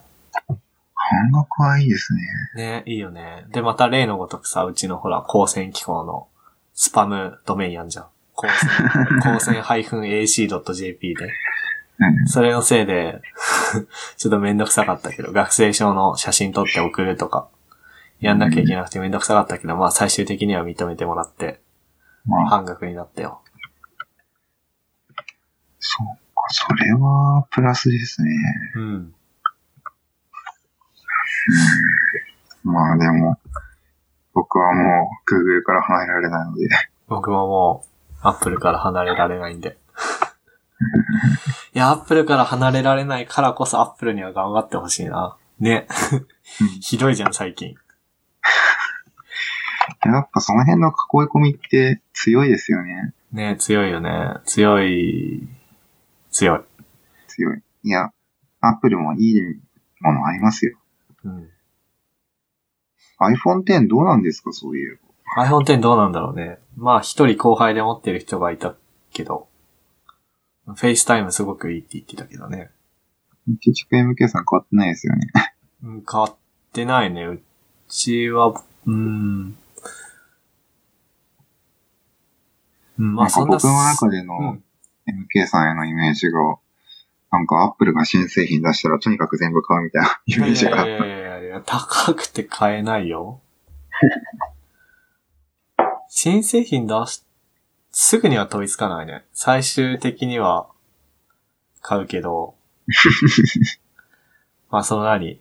半額はいいですね。ね、いいよね。で、また例のごとくさ、うちのほら、光線機構のスパムドメインやんじゃん。光線、光線 -ac.jp で。うん。それのせいで、ちょっとめんどくさかったけど、学生証の写真撮って送るとか、やんなきゃいけなくてめんどくさかったけど、まあ最終的には認めてもらって、まあ、半額になったよ。そうか、それはプラスですね。うん。まあでも、僕はもう Google から離れられないので、僕ももう、アップルから離れられないんで。いや、アップルから離れられないからこそアップルには頑張ってほしいな。ね。ひどいじゃん、最近。やっぱその辺の囲い込みって強いですよね。ね、強いよね。強い、強い。強い。いや、Apple もいいものありますよ。うん。iPhone X どうなんですか、そういう。iPhone X どうなんだろうね。まあ、一人後輩で持ってる人がいたけど、FaceTime すごくいいって言ってたけどね。結局 MK さん変わってないですよね。うん、変わってないね。うちは、うん。うん、まあ、そんな。僕の中でうのん。MK さんへのイメージが、なんか Apple が新製品出したらとにかく全部買うみたいなイメージがあった。やいやいやいや、高くて買えないよ。新製品出し、すぐには飛びつかないね。最終的には買うけど、まあその何？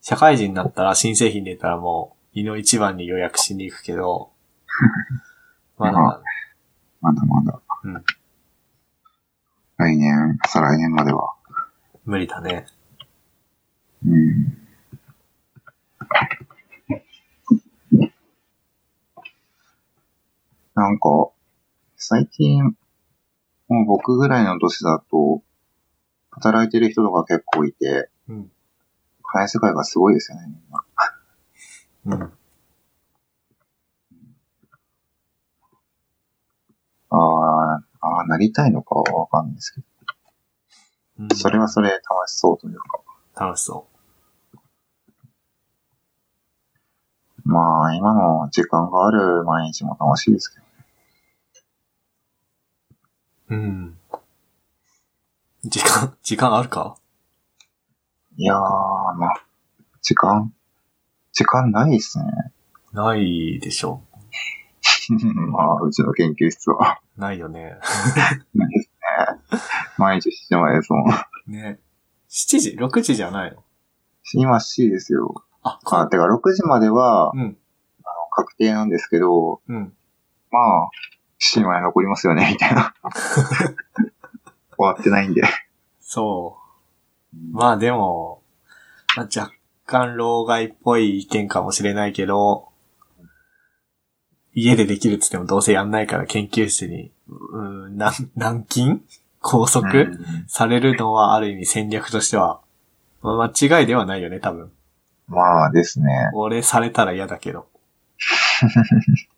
社会人になったら新製品出たらもう、胃の一番に予約しに行くけど、まだまだ、まだまだ。うん来年、再来年までは。無理だね。うん。なんか、最近、もう僕ぐらいの年だと、働いてる人とか結構いて、うん。金世界がすごいですよね、みんな。うん。ああ、ああ、なりたいのかはわかんないですけど、うんそれはそれ楽しそうというか。楽しそまあ、今の時間がある毎日も楽しいですけど。う。うん。時間、時間あるか？いやー、まあ、時間、時間ないですね。ないでしょ まあ、うちの研究室は。う。ないよね。ないですね。毎日7時までですもん。ね。7時 ?6 時じゃないの？今7時ですよ。あ、あ、てか6時まではうん。確定なんですけど、うん。まあ、7時まで残りますよね、みたいな。終わってないんで。そう。まあでも、まあ、若干老害っぽい意見かもしれないけど、家でできるっつってもどうせやんないから研究室に、うーん、なん、軟禁？拘束、うんされるのはある意味戦略としては、まあ、間違いではないよね、多分。まあですね。俺されたら嫌だけど。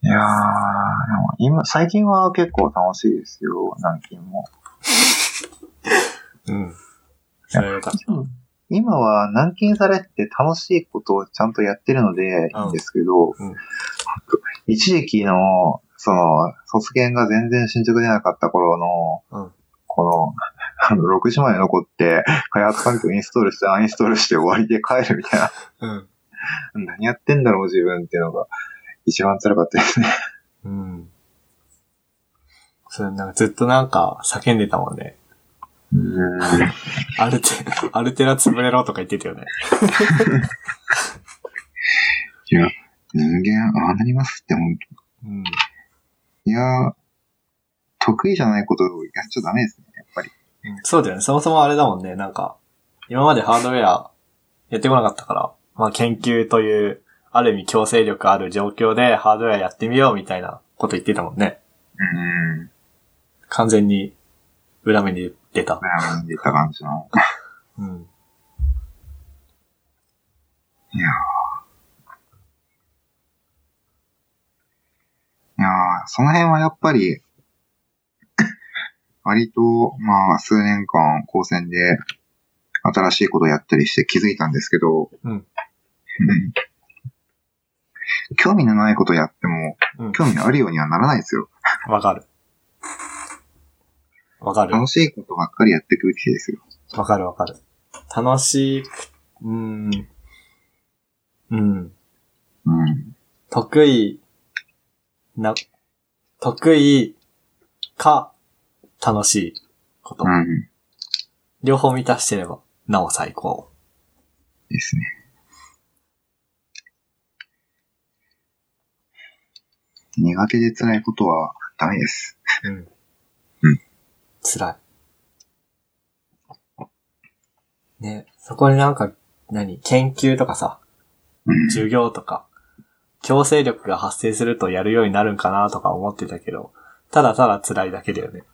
いやー、でも今、最近は結構楽しいですよ、南京も。うん。それはよかった。今は軟禁されって楽しいことをちゃんとやってるのでいいんですけど、うん一時期の、その、卒検が全然進捗出なかった頃の、うんこの、あの、6時まで残って、開発環境インストールして、アンインストールして終わりで帰るみたいうん。な、何やってんだろう自分っていうのが、一番辛かったですね。うん。それなんかずっとなんか叫んでたもんね。うん。アルテ、アルテラ潰れろとか言ってたよね。いや、人間、ああなりますって、本うん。当いや、得意じゃないことをやっちゃダメですね、そうだよね。そもそもあれだもんね。なんか、今までハードウェアやってこなかったから、まあ研究という、ある意味強制力ある状況でハードウェアやってみようみたいなこと言ってたもんね。うん。完全に裏目に出た。ブラウンでた感じの。うん。いやーいやーその辺はやっぱり、割と、まあ、数年間、高専で、新しいことをやったりして気づいたんですけど、うんうん興味のないことやっても、うん。興味あるようにはならないですよ。わかる。わかる。楽しいことばっかりやっていくべきですよ。わかるわかる。楽しく、うーん。うん。うん。得意な、得意か、楽しいこと。うん。両方満たしてれば、なお最高。ですね。苦手で辛いことはダメです。うん。うん。辛い。ね、そこになんか、何研究とかさ、うん。授業とか、強制力が発生するとやるようになるんかなとか思ってたけど、ただただ辛いだけだよね。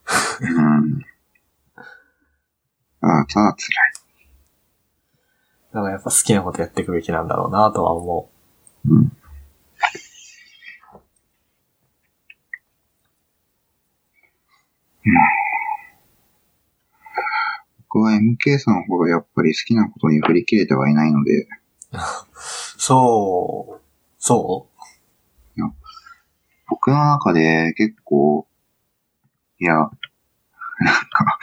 うん。ああ、ただ辛い。だからやっぱ好きなことやっていくべきなんだろうなとは思うん。僕は MK さんほどやっぱり好きなことに振り切れてはいないので、う。そう、そ僕の中で結構、いや、なんか、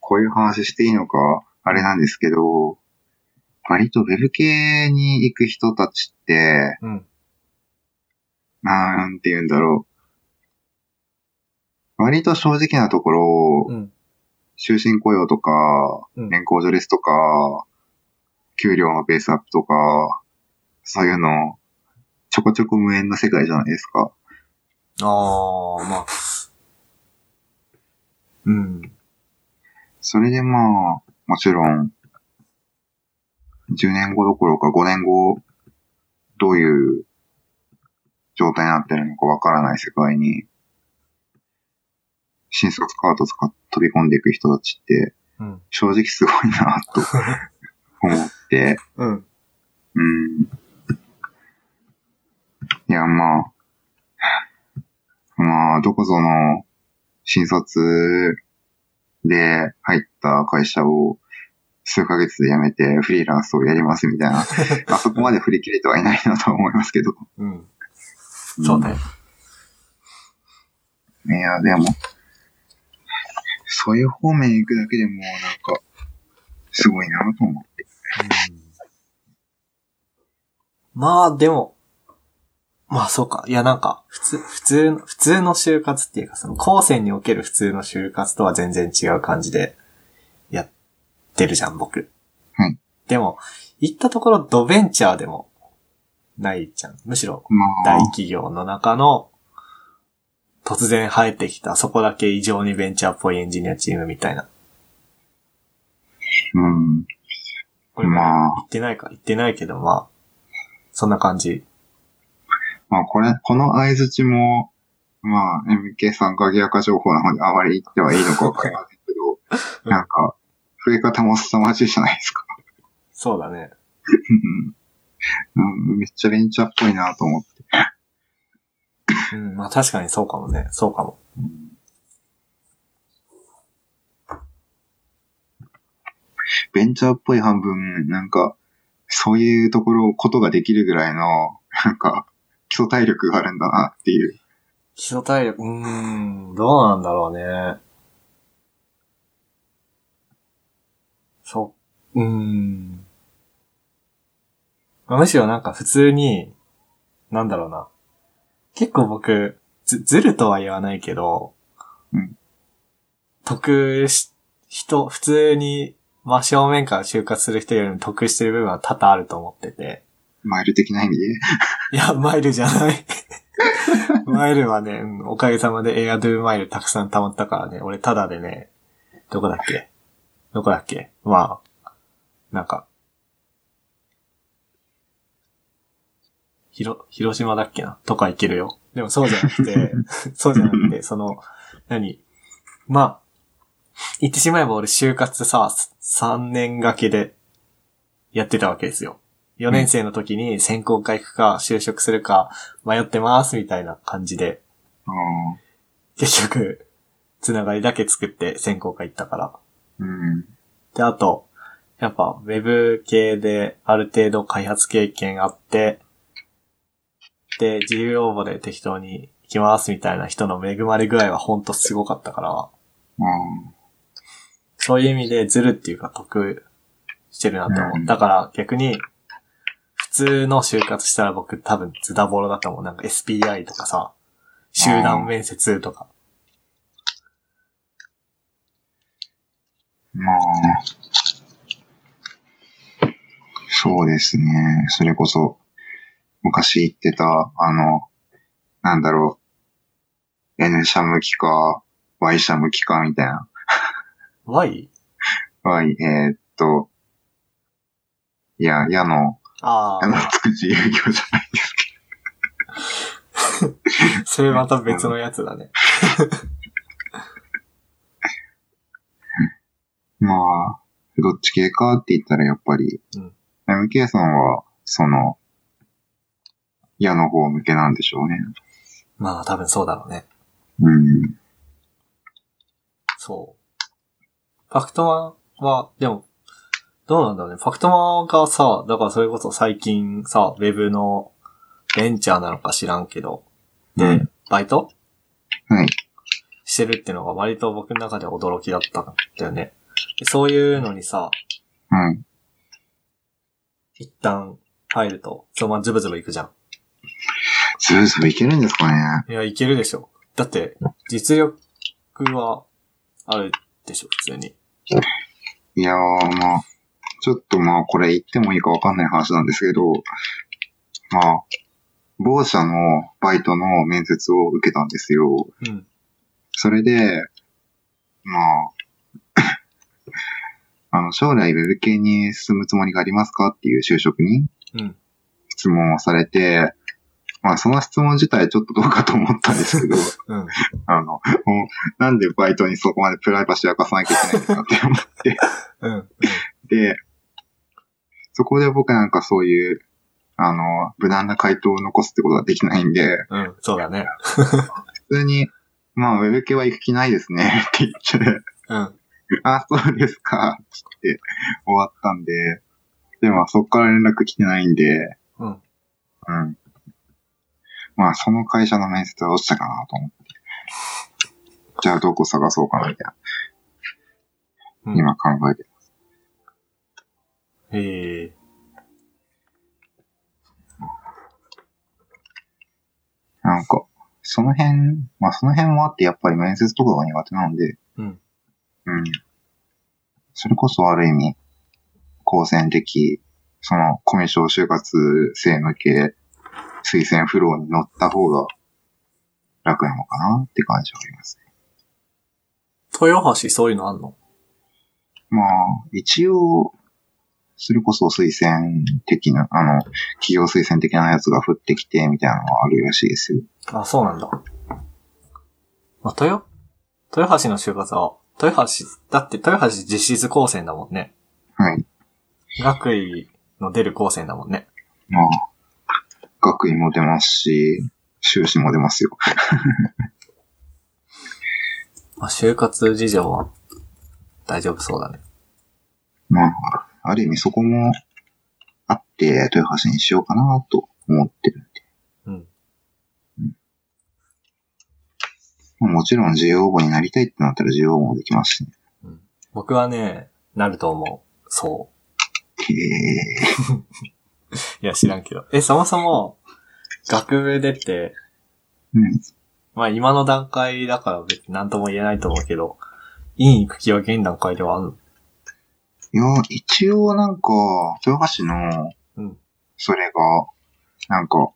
こういう話していいのか、あれなんですけど、割と Web 系に行く人たちって、ううん。なんて言うんだろう。割と正直なところ、うん。終身雇用とか、うん年功序列とか、給料のベースアップとか、そういうの、ちょこちょこ無縁な世界じゃないですか。ああ、まあ。うん。それでまあ、もちろん、10年後どころか5年後、どういう状態になってるのかわからない世界に、新卒カード使って飛び込んでいく人たちって、うん。正直すごいなと 思って、うん。うん。いや、まあ、まあ、どこぞの新卒で入った会社を数ヶ月で辞めてフリーランスをやりますみたいな、あそこまで振り切れてはいないなとは思いますけど。うん。そうね。いや、でも、そういう方面行くだけでも、なんか、すごいなと思って。まあ、でも、まあそうか。いやなんか、普通、普通の、普通の就活っていうか、その、高専における普通の就活とは全然違う感じで、やってるじゃん、僕。はい。でも、行ったところ、ドベンチャーでも、ないじゃん。むしろ、まあ、大企業の中の、突然生えてきた、そこだけ異常にベンチャーっぽいエンジニアチームみたいな。うん。これまあ言ってないか、言ってないけど、まあ、そんな感じ。まあ、これ、この相づちも、まあ、MK 参加逆化情報なのであまり言ってはいいのかわかりませんけど、なんか、増え方も凄まじいじゃないですか。そうだね。うんめっちゃベンチャーっぽいなと思って。うん、まあ確かにそうかもね。そうかも。ベンチャーっぽい半分、なんか、そういうところ、ことができるぐらいの、なんか、基礎体力があるんだなっていう。基礎体力、うーん、どうなんだろうね。そう、うーん。まあむしろなんか普通に、なんだろうな。結構僕、ず、ずるとは言わないけど、うん得し、人、普通に真正面から就活する人よりも得してる部分は多々あると思ってて。マイル的な意味で。いや、マイルじゃない。マイルはね、うんおかげさまでエアドゥマイルたくさん溜まったからね、俺ただでね、どこだっけ？どこだっけ？まあ、なんか、ひろ、広島だっけな？とか行けるよ。でもそうじゃなくて、そうじゃなくて、その、何？まあ、言ってしまえば俺就活さ、3年掛けでやってたわけですよ。4年生の時に専攻科行くか就職するか迷ってますみたいな感じで、うん結局、つながりだけ作って専攻科行ったから。うん。で、あと、やっぱ Web 系である程度開発経験あって、で、自由応募で適当に行きますみたいな人の恵まれ具合はほんとすごかったから、うん。そういう意味でずるっていうか得してるなと思う。うんだから逆に、普通の就活したら僕多分ズダボロだと思う。なんか SPI とかさ、集団面接とか。まあ、そうですね。それこそ、昔言ってた、あの、なんだろう、N 社向きか、Y 社向きかみたいな。Y? Y、えーっと、いや、矢の、あ矢のあ、つく自由業じゃないですそれまた別のやつだね。けど。まあ、どっち系かって言ったらやっぱり、うん MK さんは、その、矢の方向けなんでしょうね。まあ多分そうだろうね。うん。そう。ファクトマは、でも、どうなんだろうね。ファクトマがさ、だからそれこそ最近さ、ウェブのベンチャーなのか知らんけど、で、うんバイト？はい。してるってのが割と僕の中では驚きだったんだよね。でそういうのにさ、はい。一旦入ると、そのままズブズブいくじゃん。ズブズブいけるんですかねいや、いけるでしょ。だって、実力はあるでしょ、普通に。いやー、まあ、ちょっとまあ、これ言ってもいいかわかんない話なんですけど、まあ、某社のバイトの面接を受けたんですよ。うん。それで、まあ、あの、将来ウェブ系に進むつもりがありますかっていう就職にうん。質問をされて、まあ、その質問自体ちょっとどうかと思ったんですけど、うん。あの、なんでバイトにそこまでプライバシー明かさなきゃいけないんだって思って、うん。で、そこで僕なんかそういう、あの、無難な回答を残すってことができないんで、うん。うん。そうだね。普通に、まあ、ウェブ系は行く気ないですね って言って、うん。あ、そうですか、って終わったんで、でもそこから連絡来てないんで、うん。うん。まあ、その会社の面接は落ちたかなと思って。じゃあ、どこ探そうかな、みたいな、うん、今考えて。へえ。なんか、その辺、まあその辺もあってやっぱり面接とかが苦手なんで、うん。うん。それこそある意味、高専的、そのコミュ障就活生向け推薦フローに乗った方が楽なのかなって感じはありますね。豊橋そういうのあんの？まあ、一応、それこそ推薦的な、あの、企業推薦的なやつが降ってきてみたいなのはあるらしいですよ。あ、そうなんだ。まあ、豊、豊橋の就活は、豊橋、だって豊橋実質高専だもんね。はい。学位の出る高専だもんね。まあ、学位も出ますし、修士も出ますよ。まあ、就活事情は大丈夫そうだね。まあ、ある意味そこもあって、豊橋にしようかなと思ってるんで。うん。まあもちろん需要応募になりたいってなったら需要応募もできますしね。うん、僕はね、なると思う。そへえ。う。いや、知らんけど。え、そもそも、学部出て、うん。まあ今の段階だから別に何とも言えないと思うけど、院行く気は現段階ではあるの？いや、一応なんか、豊橋の、うんそれが、なんか、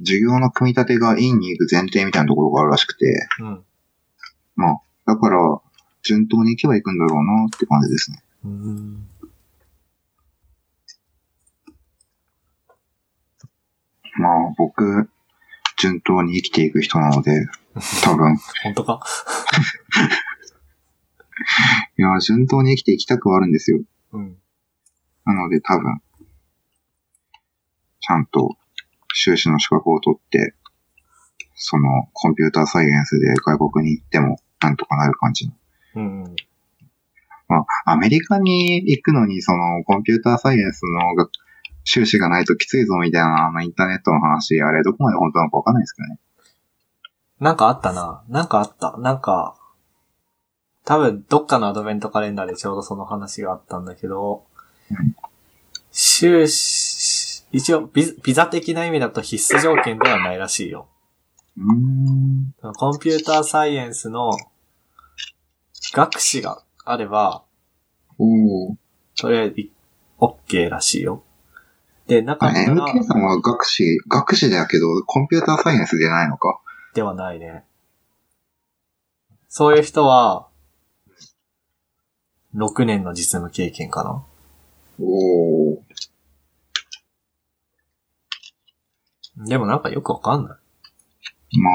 授業の組み立てが院に行く前提みたいなところがあるらしくて、うん。まあ、だから、順当に行けば行くんだろうなって感じですね。うーん。まあ、僕、順当に生きていく人なので、多分、本当か？いや、順当に生きていきたくはあるんですよ。うん。なので多分、ちゃんと修士の資格を取って、そのコンピューターサイエンスで外国に行ってもなんとかなる感じの。うんうん。まあ、アメリカに行くのにそのコンピューターサイエンスのが修士がないときついぞみたいなあのインターネットの話、あれどこまで本当なのかわかんないですけどね。なんかあったな。なんかあった。なんか、多分どっかのアドベントカレンダーでちょうどその話があったんだけどうん、修士、一応ビザビザ的な意味だと必須条件ではないらしいよ。うーん。コンピューターサイエンスの学士があれば。それ、い OK らしいよ。で、なかあ、ったら、MK さんは学士、学士だけど、コンピューターサイエンスじゃないのか？ではないね。そういう人は、6年の実務経験かな？おー。でもなんかよくわかんない。まあ、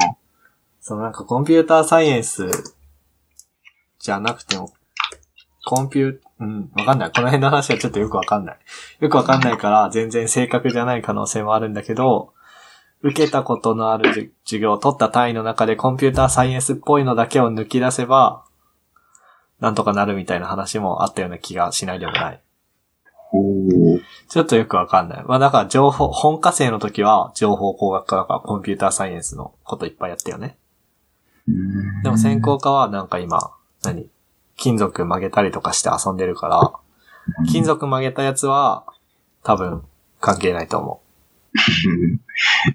そのなんかコンピューターサイエンスじゃなくても、コンピュー、うん、わかんない。この辺の話はちょっとよくわかんない。よくわかんないから全然正確じゃない可能性もあるんだけど、受けたことのある授業、取った単位の中でコンピューターサイエンスっぽいのだけを抜き出せば、なんとかなるみたいな話もあったような気がしないでもない。ちょっとよくわかんない。まあだから情報、本科生の時は情報工学科だからコンピューターサイエンスのこといっぱいやったよね。でも専攻科はなんか今、何？金属曲げたりとかして遊んでるから、金属曲げたやつは多分関係ないと思うん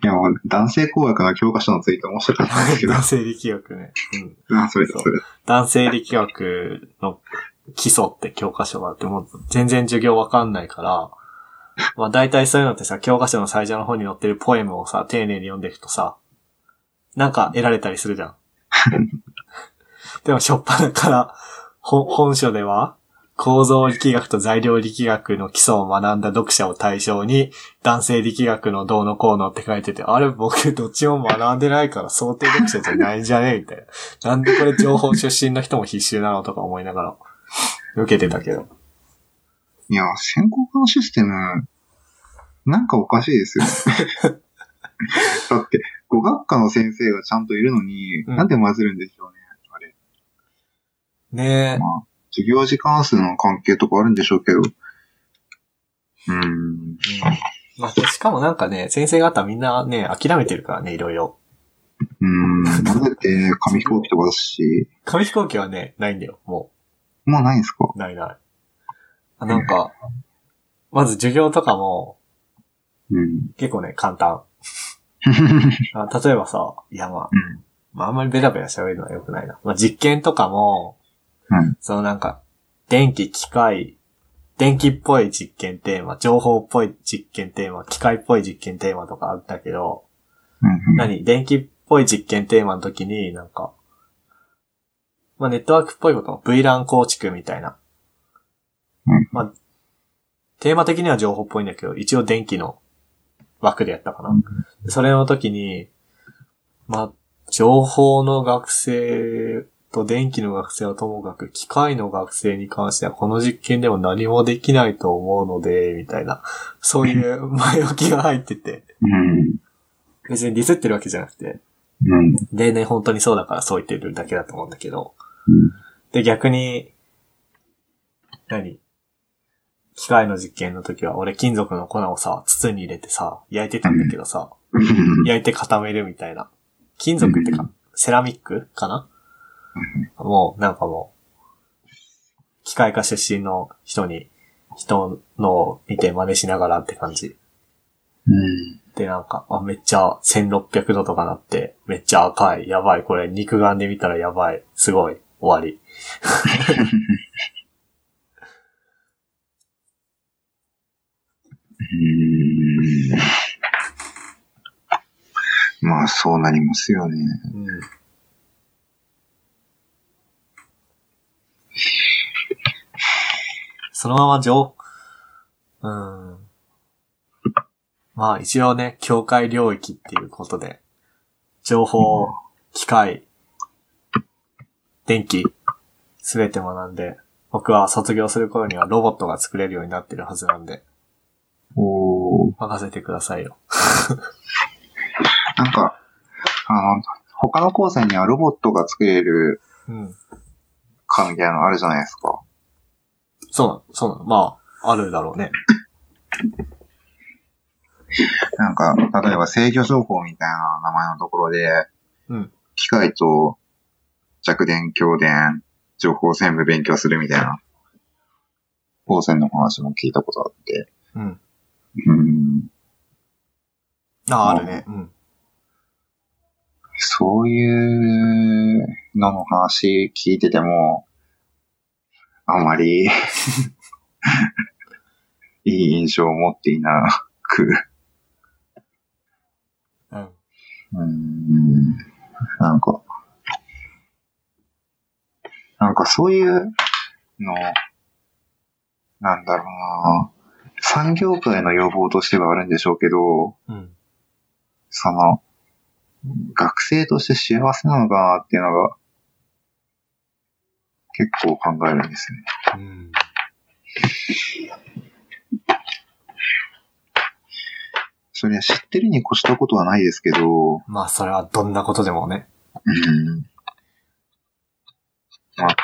いや、もう男性工学の教科書のツイート面白かったんですけう。ど。男性力学ね。うん。あ、それだ、それだ。男性力学の基礎って教科書があって、もう全然授業わかんないから、まあ大体そういうのってさ、教科書の最初の方に載ってるポエムをさ、丁寧に読んでいくとさ、なんか得られたりするじゃん。でも、しょっぱなから、ほ本書では、構造力学と材料力学の基礎を学んだ読者を対象に、男性力学のどうのこうのって書いてて、あれ僕どっちも学んでないから想定読者じゃないんじゃね？えみたいな。なんでこれ情報出身の人も必修なのとか思いながら、受けてたけど。いや、専攻科のシステム、なんかおかしいですよ。だって、語学科の先生がちゃんといるのに、うんなんで混ぜるんでしょうね、あれ。ねえ。まあ、授業時間数の関係とかあるんでしょうけど。うーん。うんまあ、しかもなんかね、先生方みんなね、諦めてるからね、いろいろ。うーん。混ぜて紙飛行機とかだし、紙飛行機はね、ないんだよ、ももうないんですか？う。ないない。あなんか、まず授業とかもうん。結構ね、簡単。あ例えばさ、いやまあ、うん。まああんまりベラベラ喋るのは良くないな。まあ実験とかも、うん。そのなんか、電気、機械、電気っぽい実験テーマ、情報っぽい実験テーマ、機械っぽい実験テーマとかあったけど、うん。何？電気っぽい実験テーマの時に、なんか、まあネットワークっぽいこと？も VLAN 構築みたいな。うんまあ、テーマ的には情報っぽいんだけど、一応電気の枠でやったかな。それの時に、まあ、情報の学生と電気の学生はともかく、機械の学生に関してはこの実験でも何もできないと思うので、みたいな、そういう前置きが入ってて、うん。別にディスってるわけじゃなくて、うん。例年本当にそうだからそう言ってるだけだと思うんだけど、うん。で、逆に、何？機械の実験の時は、俺金属の粉をさ、筒に入れてさ、焼いてたんだけどさ、うん。焼いて固めるみたいな。金属ってか、セラミックかな？もう、なんかもう、機械科出身の人に、人のを見て真似しながらって感じ。うん。で、なんか、あ、めっちゃ1600度とかなって、めっちゃ赤い、やばい、これ肉眼で見たらやばい、すごい、終わり。うん。まあ、そうなりますよね。うん。そのまま情、うん。まあ一応ね、境界領域っていうことで、情報、機械、電気、すべて学んで、僕は卒業する頃にはロボットが作れるようになってるはずなんで、おー任せてくださいよ。なんか、あの、他の高専にはロボットが作れるうん。かみたいなのあるじゃないですか。そうなの、そうなの。まあ、あるだろうね。なんか、例えば制御情報みたいな名前のところで、うん。機械と弱電、強電、情報を全部勉強するみたいな、高専の話も聞いたことあって。うん。うん。あ、あるね。うん。そういうのの話聞いてても、あまり。いい印象を持っていなく、うん。うん、なんか、なんかそういうの、なんだろうな。産業界の要望としてはあるんでしょうけど、うん。その、学生として幸せなのかなっていうのが、結構考えるんですよね。うん。それは知ってるに越したことはないですけど、まあ、それはどんなことでもね。うん。まあ、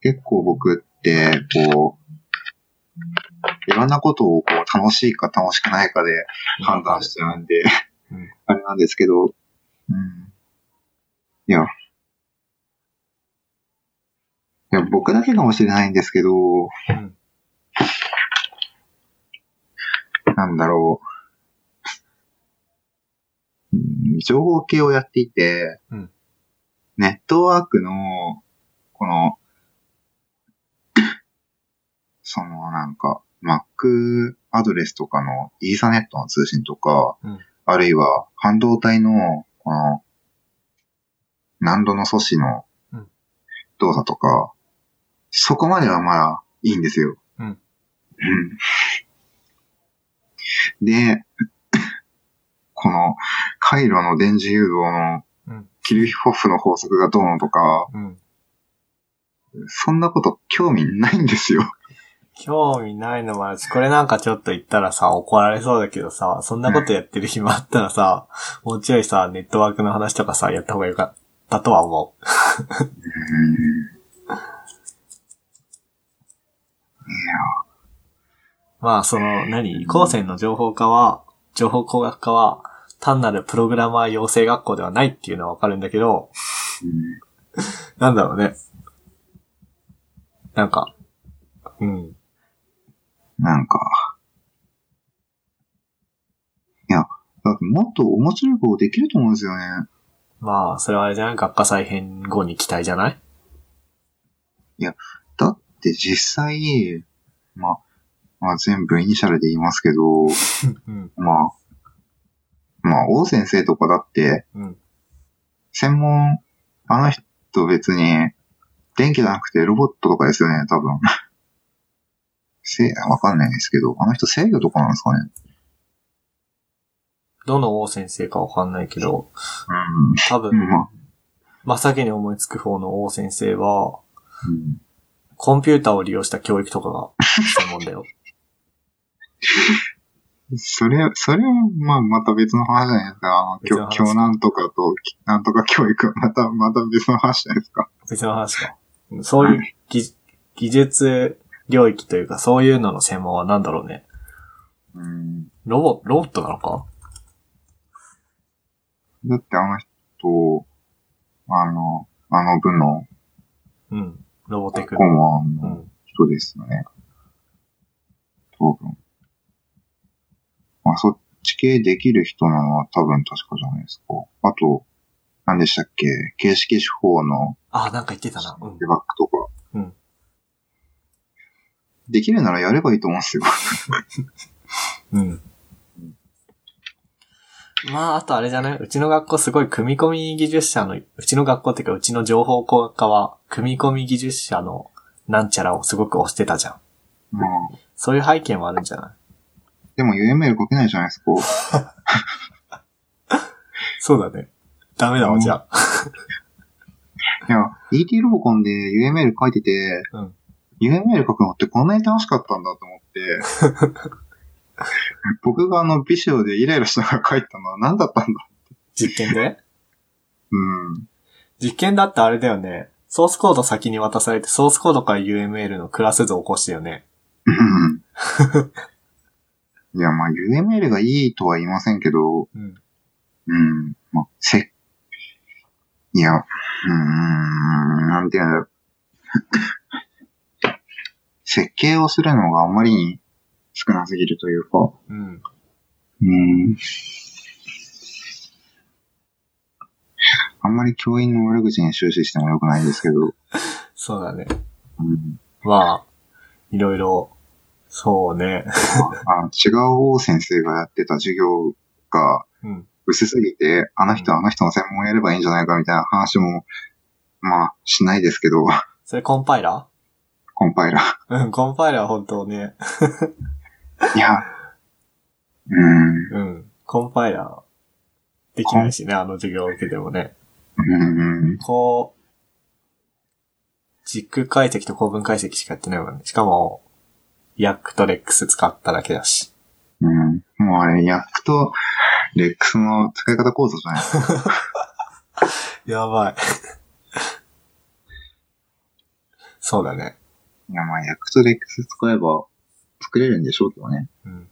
結構僕って、こう、いろんなことをこう楽しいか楽しくないかで判断しちゃうんで、うんあれなんですけど、うん。いや、僕だけかもしれないんですけど、うん。なんだろう、うん情報系をやっていて、うん。ネットワークの、この、そのなんか、Mac アドレスとかのイーサネットの通信とか、うん。あるいは半導体の、この、難度の素子のうん。動作とか、そこまではまだいいんですよ。うんうんで、この回路の電磁誘導のうん。キルヒホフの法則がどうのとか、うん。そんなこと興味ないんですよ。興味ないのもあるし、これなんかちょっと言ったらさ、怒られそうだけどさ、そんなことやってる暇あったらさ、もうちょいさ、ネットワークの話とかさ、やった方がよかったとは思う。まあ、その、何高専の情報科は、情報工学科は、単なるプログラマー養成学校ではないっていうのはわかるんだけど、うんなんだろうね。なんか、うん。なんか、いや、だってもっと面白いことできると思うんですよね。まあ、それはあれじゃない？学科再編後に期待じゃない？だって実際、まあ、まあ全部イニシャルで言いますけど、うん。まあ、まあ、王先生とかだって、うん。専門、あの人別に、電気じゃなくてロボットとかですよね、多分。せ、わかんないですけど、あの人制御とかなんですかね。どの王先生かわかんないけど、うん。多分、うんまあ真っ先に思いつく方の王先生は、うん。コンピューターを利用した教育とかが専門だよ。それ、それは、まあ、また別の話じゃないですか。あの、今日、なんとかと、なんとか教育はまた、また別の話じゃないですか。別の話か。そういう技技術領域というか、そういうのの専門は何だろうね。うん。ロボ、ロボットなのか？だってあの人、あの、あの部のうん。ロボテク顧ノ。問のうん。人ですよね。多分。まあ、そっち系できる人なのは多分確かじゃないですか。あと、何でしたっけ？形式手法のあ、なんか言ってたな。うんデ。バッグとか。うん。できるならやればいいと思うんですよ。うん。まあ、あとあれじゃない？うちの学校すごい組み込み技術者の、うちの学校っていうかうちの情報工学科は、組み込み技術者のなんちゃらをすごく推してたじゃん。うん。そういう背景もあるんじゃない？でも UML 書けないじゃないですか。そうだね。ダメだわ、じゃあ。いや、ET ロボコンで UML 書いてて、うん UML 書くのってこんなに楽しかったんだと思って、僕があのビシオでイライラしながら書いたのは何だったんだ？実験で？うん。実験だってあれだよね。ソースコード先に渡されて、ソースコードから UML のクラス図を起こしてよね。うんいや、まあ UML がいいとは言いませんけど、うん。うん。まあ、せ、いや、うーん、なんていうんだろう。設計をするのがあんまりに少なすぎるというか、うん。うん。あんまり教員の悪口に終始してもよくないですけど、そうだね。うん、まあ、いろいろ、そうね。あの違う王先生がやってた授業がうん。薄すぎて、あの人はあの人の専門をやればいいんじゃないかみたいな話も、まあ、しないですけど、それコンパイラコンパイラーうん、コンパイラーは本当ね。ー。いや、うん、うん。コンパイラー、できないしね、あの授業を受けてもね。うん、こう、軸解析と構文解析しかやってないもんね。しかも、ヤックとレックス使っただけだし。うん。もうあれ、ヤックとレックスの使い方構造じゃない。やばい。そうだね。いや、まあ、ヤックとレックス使えば作れるんでしょうけどね。うん。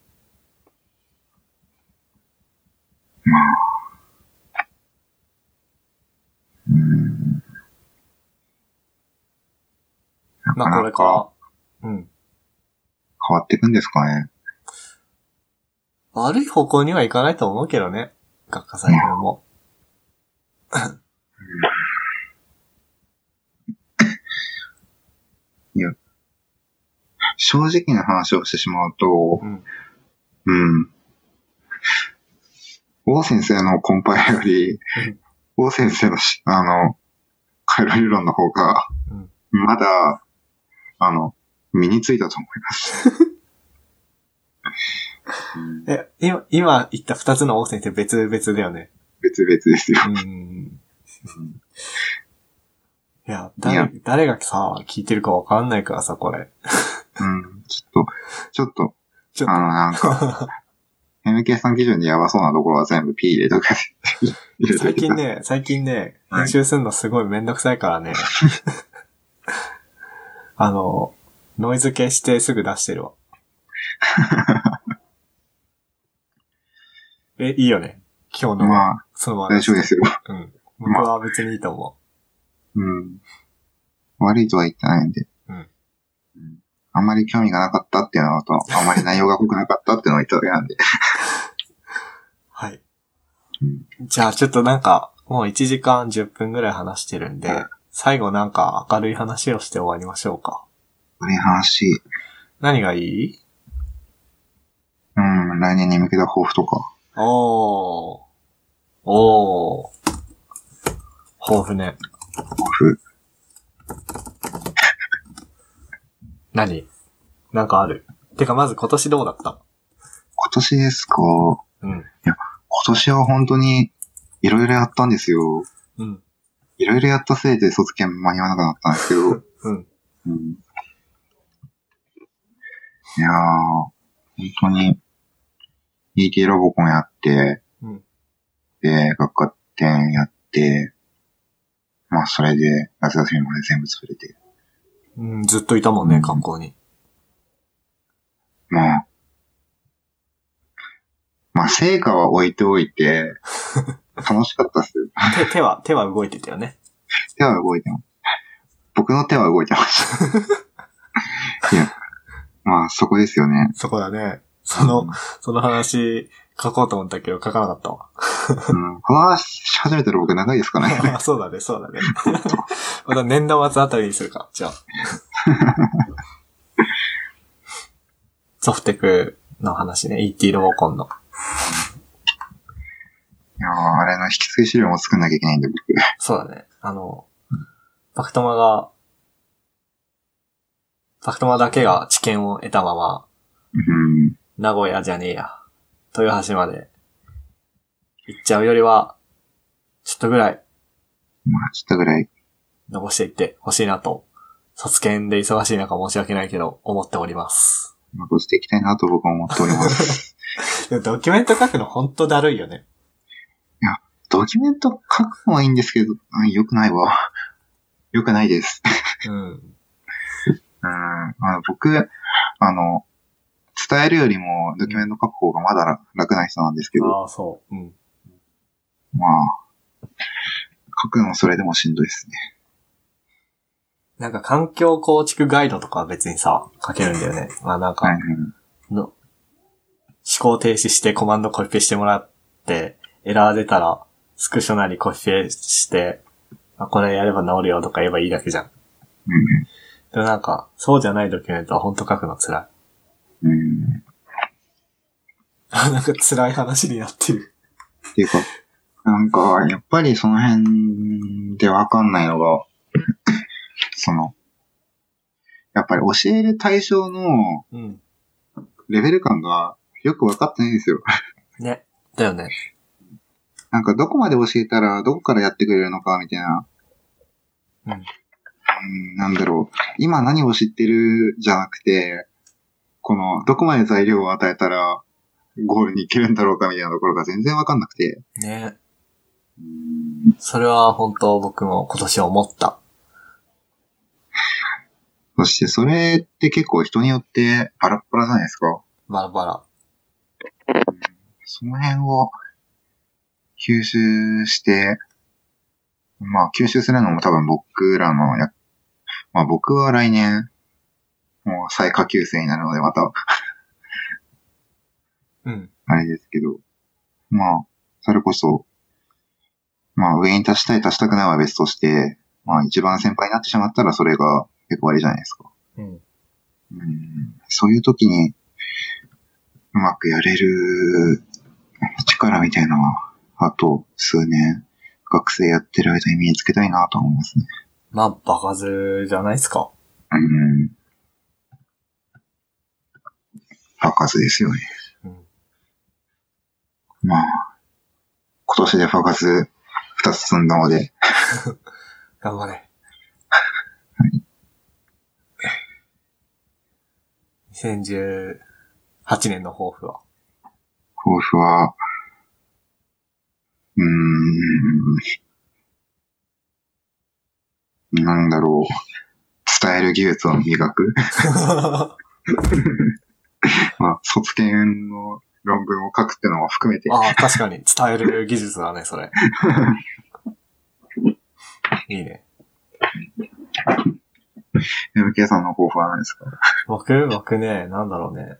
うん。まあこれか。うん。変わっていくんですかね。悪い方向にはいかないと思うけどね。学科祭文も。正直な話をしてしまうと、うん。うん。王先生のコンパイラよりうん、王先生のし、あの、回路理論の方が、うん。まだ、あの、身についたと思います。う んえ、今、今言った二つの王先生別々だよね。別々ですよ。うん。いや、いや誰、誰がさ、聞いてるかわかんないからさ、これ。うん。ちょっと、ちょっと、ちょっあの、なんか、MK さん基準でやばそうなところは全部 P 入れとく。入れと、といて最近ね、最近ね、はい編集するのすごいめんどくさいからね。あの、ノイズ消してすぐ出してるわ。え、いいよね。今日の、まあ、そのまま大丈夫ですよ。うん。僕は別にいいと思うん。悪いとは言ってないんで。あんまり興味がなかったっていうのと、あんまり内容が濃くなかったっていうのを言っただけなんで。う。はい。うんじゃあちょっとなんか、もう1時間10分ぐらい話してるんでうん、最後なんか明るい話をして終わりましょうか。悪い話。何がいい？うん、来年に向けた抱負とか。おー。おー。豊富ね。抱負。何？なんかある？てかまず今年どうだった？今年ですか？うん。今年は本当に、いろいろやったんですよ。うん。いろいろやったせいで卒検間に合わなくなったんですけど、うん。うんいやー、本当に、ET ロボコンやって、うん。で、学科展やって、まあ、それで、夏休みまで全部潰れて、うん、ずっといたもんね、学校に。まあ、まあ、成果は置いておいて、楽しかったっすよ。手、手は、手は動いてたよね。手は動いてます。僕の手は動いてました。いや、まあ、そこですよね。そこだね。その、その話、書こうと思ったけど書かなかったわ。うん、話し始めたら僕長いですかね。あ そうだね、そうだね。また年度末あたりにするか、じゃあ。ソフテクの話ね、ET ロボコンの。いやーあれの引き継ぎ資料も作んなきゃいけないんで、僕。そうだね。あの、パクトマが、パクトマだけが知見を得たまま、うん。名古屋じゃねえや、豊橋まで行っちゃうよりは、ちょっとぐらいまあ、ちょっとぐらい。残していってほしいなと、卒検で忙しい中申し訳ないけど、思っております。残していきたいなと僕は思っております。でもドキュメント書くのほんとだるいよね。ドキュメント書くのはいいんですけど、あよくないわ。よくないです。うん。うん。あの僕、あの、伝えるよりもドキュメント書く方がまだ楽な人なんですけど、ああ、そう。うん。まあ、書くのそれでもしんどいですね。なんか環境構築ガイドとかは別にさ、書けるんだよね。まあなんか。の、思考停止してコマンドコピペしてもらって、エラー出たら、スクショなりコピペして、あ、これやれば治るよとか言えばいいだけじゃん。うんでもなんか、そうじゃないドキュメントはほんと書くの辛い。うん。なんか辛い話になってる。っていうか、なんか、やっぱりその辺でわかんないのが、その、やっぱり教える対象のうん。レベル感がよくわかってないんですよ。ね。だよね。なんかどこまで教えたらどこからやってくれるのかみたいな。うん。うん、なんだろう。今何を知ってるじゃなくて、この、どこまで材料を与えたらゴールに行けるんだろうかみたいなところが全然わかんなくて。ね。うんそれは本当僕も今年思った。そしてそれって結構人によってバラッバラじゃないですか。バラバラ。その辺を吸収して、まあ吸収するのも多分僕らのや、まあ僕は来年、もう再下級生になるのでまた、うん。あれですけど、まあ、それこそ、まあ上に立ちたい立ちたくないは別として、まあ一番先輩になってしまったらそれが結構あれじゃないですか。うん。うんそういう時に、うまくやれる力みたいなのは、あと数年、学生やってる間に身につけたいなと思いますね。まあ、バカずじゃないですか。うん。バカずですよね。うん。まあ、今年でバカず二つ積んだので、頑張れ。2018年の抱負は？抱負は、うーん、なんだろう。伝える技術を磨く。まあ、卒検の論文を書くってのも含めて、ああ、確かに伝える技術だね、それ。いいね。MK さんの抱負は何ですか？僕、僕ね、なんだろうね。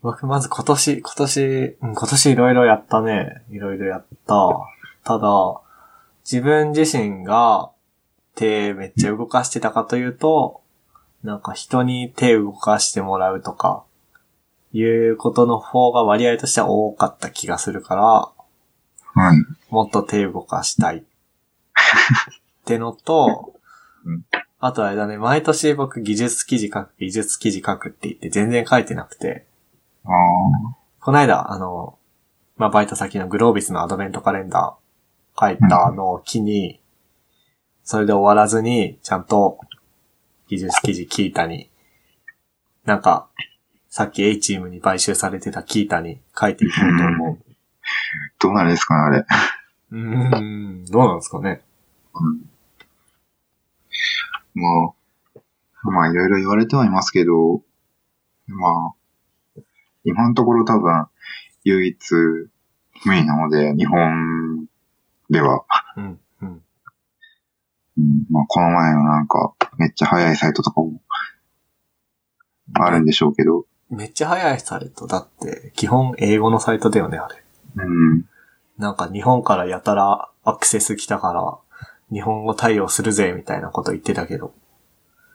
僕、まず今年、今年、うん今年いろいろやったね。いろいろやった。ただ、自分自身が手めっちゃ動かしてたかというと、なんか人に手動かしてもらうとか、いうことの方が割合としては多かった気がするから、はい。もっと手動かしたい。ってのとうん、あとあれだね、毎年僕技術記事書く、技術記事書くって言って全然書いてなくて、ああ、この間、あの、まあ、バイト先のグロービスのアドベントカレンダ書いたのを機に、それで終わらずに、ちゃんと技術記事キータに、なんか、さっき A チームに買収されてたキータに書いていこうと思う。どうなるんですかね、あれ。うーん、どうなんですかね。もう、まあいろいろ言われてはいますけど、まあ、今のところ多分、唯一無二なので、日本では、うん、うん。うん、まあこの前のなんか、めっちゃ早いサイトとかも、あるんでしょうけど、めっちゃ早いサイト。だって、基本英語のサイトだよね、あれ。うん、なんか日本からやたらアクセス来たから、日本語対応するぜ、みたいなこと言ってたけど。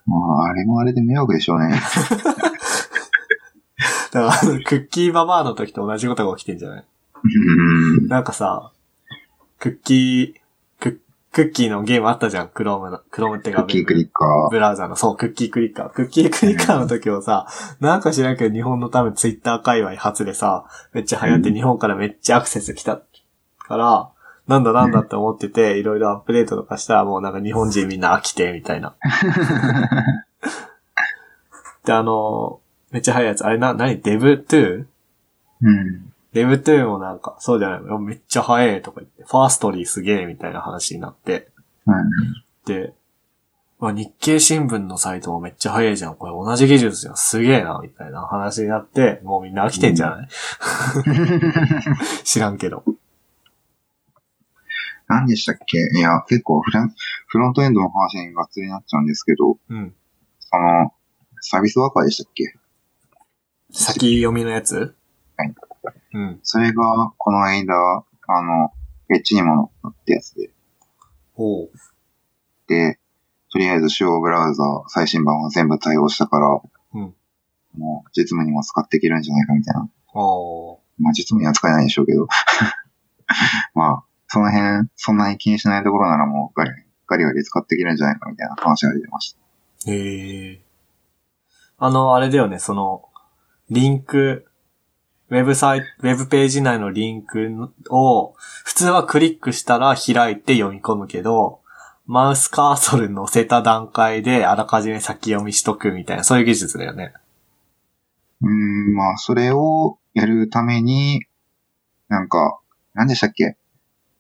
まああれもあれで迷惑でしょうね。だから、クッキーババアの時と同じことが起きてんじゃない？うん、なんかさ、クッキー、ククッキーのゲームあったじゃん、クロームの、クロームってかクッキークリッカブラウザの、そう、クッキークリッカー。クッキークリッカーの時をさ、なんか知らんけど日本の多分ツイッター界隈初でさ、めっちゃ流行ってうん日本からめっちゃアクセス来たから、なんだなんだって思ってて、いろいろアップデートとかしたらもうなんか日本人みんな飽きて、みたいな。で、あの、めっちゃ早いやつ。あれな、何？デブ 2? うん。デブ2もなんか、そうじゃないのめっちゃ早いとか言って、ファーストリーすげえみたいな話になって、うん。で、まあ、日経新聞のサイトもめっちゃ早いじゃん。これ同じ技術じゃん。すげえな、みたいな話になって、もうみんな飽きてんじゃない、知らんけど。何でしたっけ？いや、結構フラン、フロントエンドの話にがっつりになっちゃうんですけど、うん。その、サービスワーカーでしたっけ？先読みのやつ？はい。うん。それが、この間、あの、エッジにも載ったやつで、おう。で、とりあえず主要ブラウザ最新版は全部対応したから、うん。もう実務にも使っていけるんじゃないかみたいな。おー。まあ実務には使えないでしょうけど。まあ、その辺、そんなに気にしないところならもうガリガリガリ使っていけるんじゃないかみたいな話が出てました。へえ。あの、あれだよね、その、リンク、ウェブサイト、ウェブページ内のリンクを、普通はクリックしたら開いて読み込むけど、マウスカーソル乗せた段階であらかじめ先読みしとくみたいな、そういう技術だよね。うーん、まあ、それをやるために、なんか、何でしたっけ？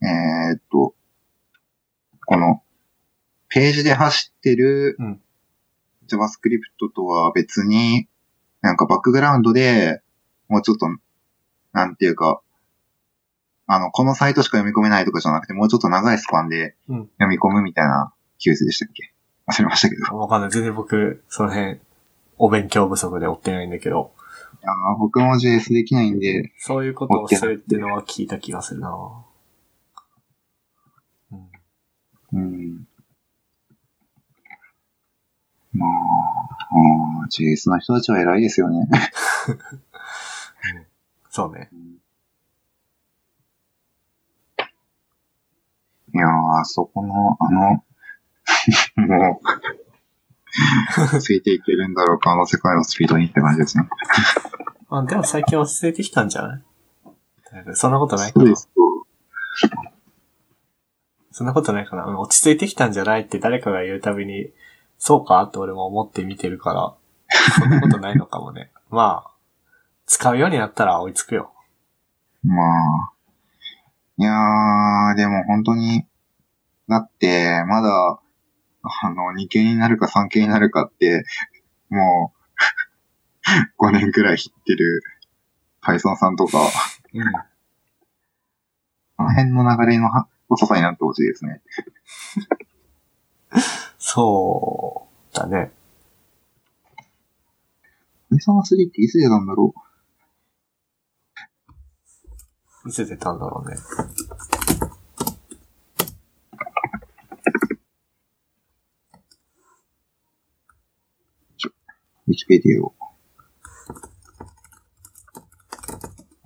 えーっと、この、ページで走ってるうん JavaScript とは別に、なんかバックグラウンドで、もうちょっと、なんていうか、あの、このサイトしか読み込めないとかじゃなくて、もうちょっと長いスパンでうん読み込むみたいな技術でしたっけ？忘れましたけど。わかんない。全然僕、その辺、お勉強不足で追ってないんだけど、あー僕も JS できないんで、そういうことをするっていうのは聞いた気がするなうん。うん。まあ、JS の人たちは偉いですよね。そうね。いやー、あそこの、あの、もう、ついていけるんだろうか、あの世界のスピードにって感じですね。あ、でも最近落ち着いてきたんじゃない？そんなことないかなそんなことないかなうん落ち着いてきたんじゃないって誰かが言うたびに、そうか？って俺も思って見てるから、そんなことないのかもね。まあ、使うようになったら追いつくよ。まあ、いやー、でも本当に、だって、まだ、あの、2系になるか3系になるかって、もう、5年くらい知ってる Python さんとか、うん。あの辺の流れのは細さになってほしいですね。そう、だね。Python 3っていつ出たんだろいつ出たんだろうね。う ?Wikipedia を。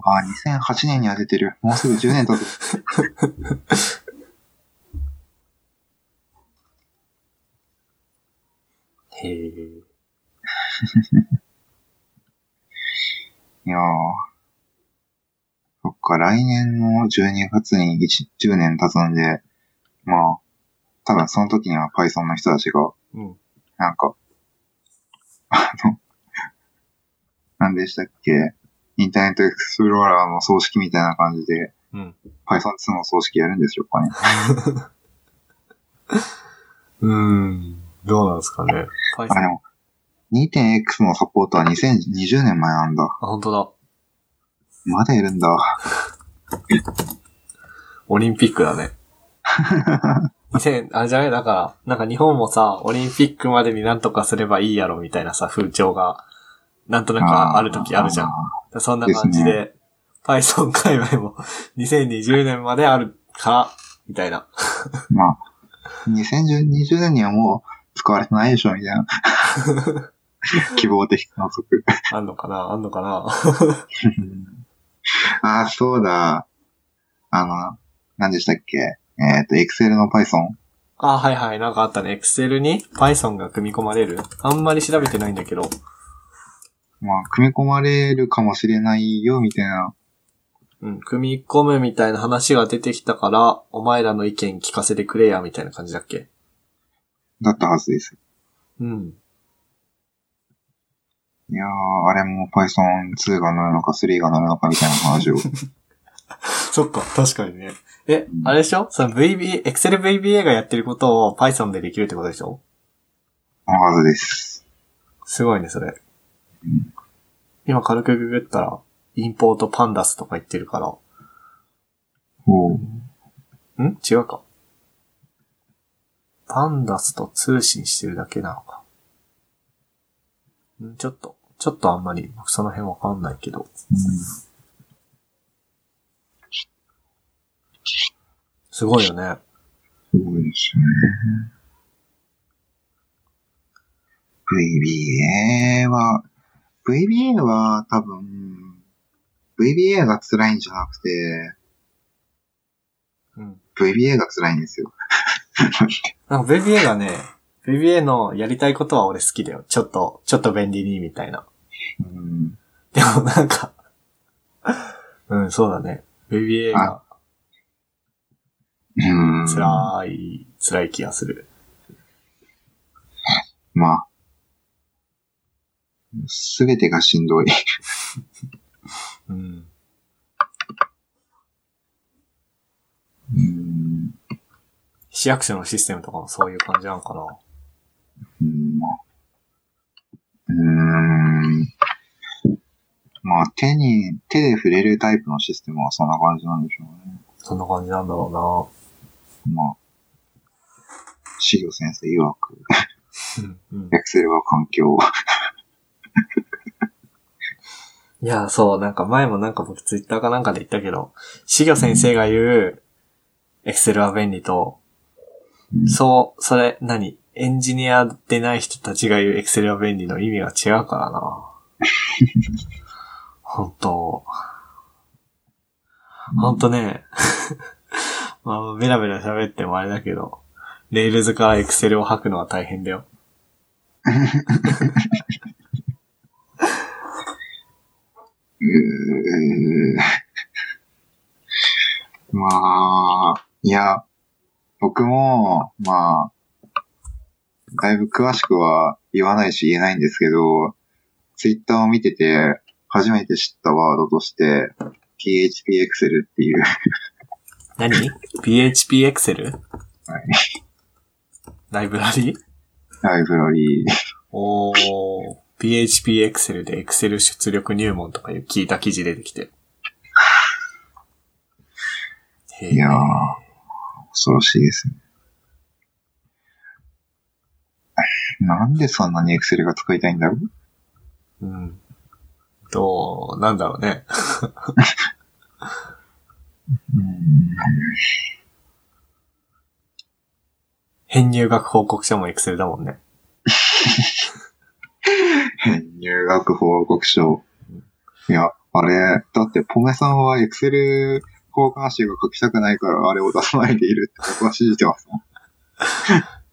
あー、2008年には出てる。もうすぐ10年経つ。へえ。いやー。か。か、来年の12月に1 10年経つんで、まあ、多分その時には Python の人たちが、うん。なんか、あの、何でしたっけ？インターネットエクスプローラーの葬式みたいな感じで、うん。Python2 の葬式やるんでしょ うかね。うーん。どうなんですかね。あ、でも、2.x のサポートは2020年前なんだ。あ、本当だ。まだいるんだ。オリンピックだね。2000 あれじゃないだから、なんか日本もさ、オリンピックまでになんとかすればいいやろみたいなさ、風潮が、なんとなくある時あるじゃん。そんな感じで、Python 界隈も 2020年まであるから、みたいな。まあ、2020年にはもう使われてないでしょ、みたいな。希望的観測。あんのかなあんのかな ああ、そうだ。あの、何でしたっけ？えっ、と、Excel の Python? あ、はいはい、なんかあったね。Excel に Python が組み込まれる。あんまり調べてないんだけど。まあ、組み込まれるかもしれないよ、みたいな。うん、組み込むみたいな話が出てきたから、お前らの意見聞かせてくれや、みたいな感じだっけ？だったはずです。うん。いやー、あれも Python2 が乗るのか3が乗るのかみたいな話を。そっか、確かにね。え、あれでしょ？その VB、Excel VBA がやってることを Python でできるってことでしょ？はずです。すごいね、それ。今軽くググったら、インポートパンダスとか言ってるから。おう。ん？違うか。パンダスと通信してるだけなのか。ん？ちょっと、ちょっとあんまり、僕その辺わかんないけど。すごいよね。すごいですよね。VBA は、VBA は多分、VBA が辛いんじゃなくて、うん。VBA が辛いんですよ。なんか VBA がね、VBA のやりたいことは俺好きだよ。ちょっと、ちょっと便利にみたいな。うん。でもなんか、うん、そうだね。VBA がうん。辛い、辛い気がする。まあ。すべてがしんどい。うん。うん。市役所のシステムとかもそういう感じなのかな。うんまあうーん。まあ、手に、手で触れるタイプのシステムはそんな感じなんでしょうね。そんな感じなんだろまあ、資料先生曰く、うな。うん。うん。Excel は環境。いや、そう、なんか前もなんか僕ツイッターかなんかで言ったけど、しぎょ先生が言う、Excel は便利と、そう、それ、何？エンジニアでない人たちが言う Excel は便利の意味が違うからな。本当本当ね、まあ、ベラベラ喋ってもあれだけど、 Rails から Excel を吐くのは大変だよ。うーまあ、いや、僕も、まあ、だいぶ詳しくは言わないし言えないんですけど、ツイッターを見てて、初めて知ったワードとして、PHP Excel っていう、何 ?PHP Excel? はいライブラリ？ライブラリー、おー、PHP Excel で Excel 出力入門とかいう聞いた記事出てきて。いやー、恐ろしいですね。なんでそんなに Excel が使いたいんだろう？うん。どう、なんだろうね。うん編入学報告書も Excel だもんね。入学報告書。いや、あれ、だってポメさんは Excel 交換紙が書きたくないからあれを出さないでいるって僕は信じてます。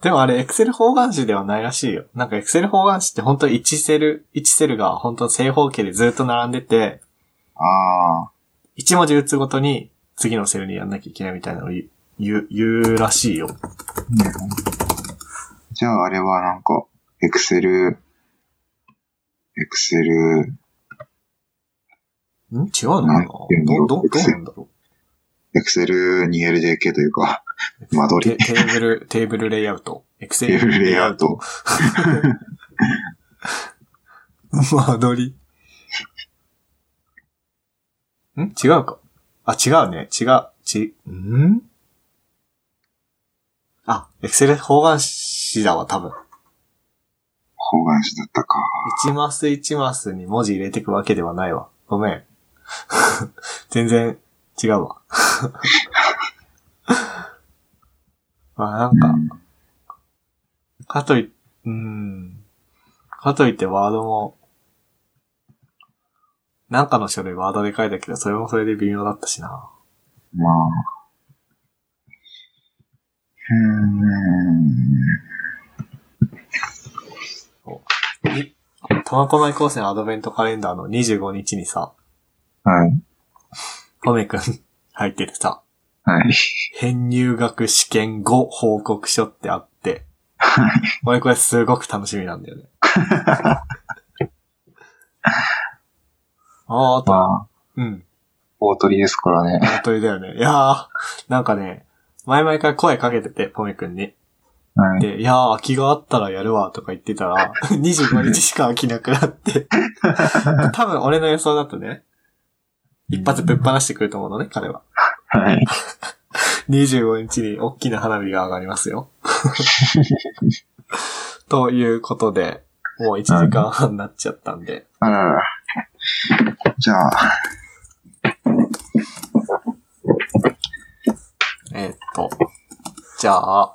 でもあれ Excel 方眼紙ではないらしいよ。なんか Excel 方眼紙って本当1セル、1セルが本当正方形でずっと並んでて、ああ、1文字打つごとに次のセルにやんなきゃいけないみたいなのを言う、言うらしいよ。じゃああれはなんか、エクセル、エクセル、ん違うのかなど、ど、どうなんだろエクセル 2LDK というか、う間取りテテーブル、テーブルレイアウト。エクセテーブルレイアウト。間取り。ん？違うか。あ、違うね。違う。ち、ん？あ、エクセル方眼紙だわ、多分。方眼紙だったか。一マス一マスに文字入れてくわけではないわ。ごめん。全然違うわ。まあなんか、うんかとい、うん。かといってワードも、なんかの書類ワードで書いたけど、それもそれで微妙だったしな。まあ。うーん。い苫小牧高専アドベントカレンダーの25日にさ、はい。ポメくん入っててさ、はい。編入学試験後報告書ってあって、俺これすごく楽しみなんだよね。あーあと、まあ、うん。大鳥ですからね。本当にだよね。いやー、なんかね、前々から声かけてて、ポメくんに。はい。で、いやー、空きがあったらやるわ、とか言ってたら、25日しか空きなくなって。多分俺の予想だとね、一発ぶっ放してくると思うのね、彼は。はい。25日に大きな花火が上がりますよ。ということで、もう1時間半になっちゃったんで、あらら。じゃあ、えーっと、じゃあ、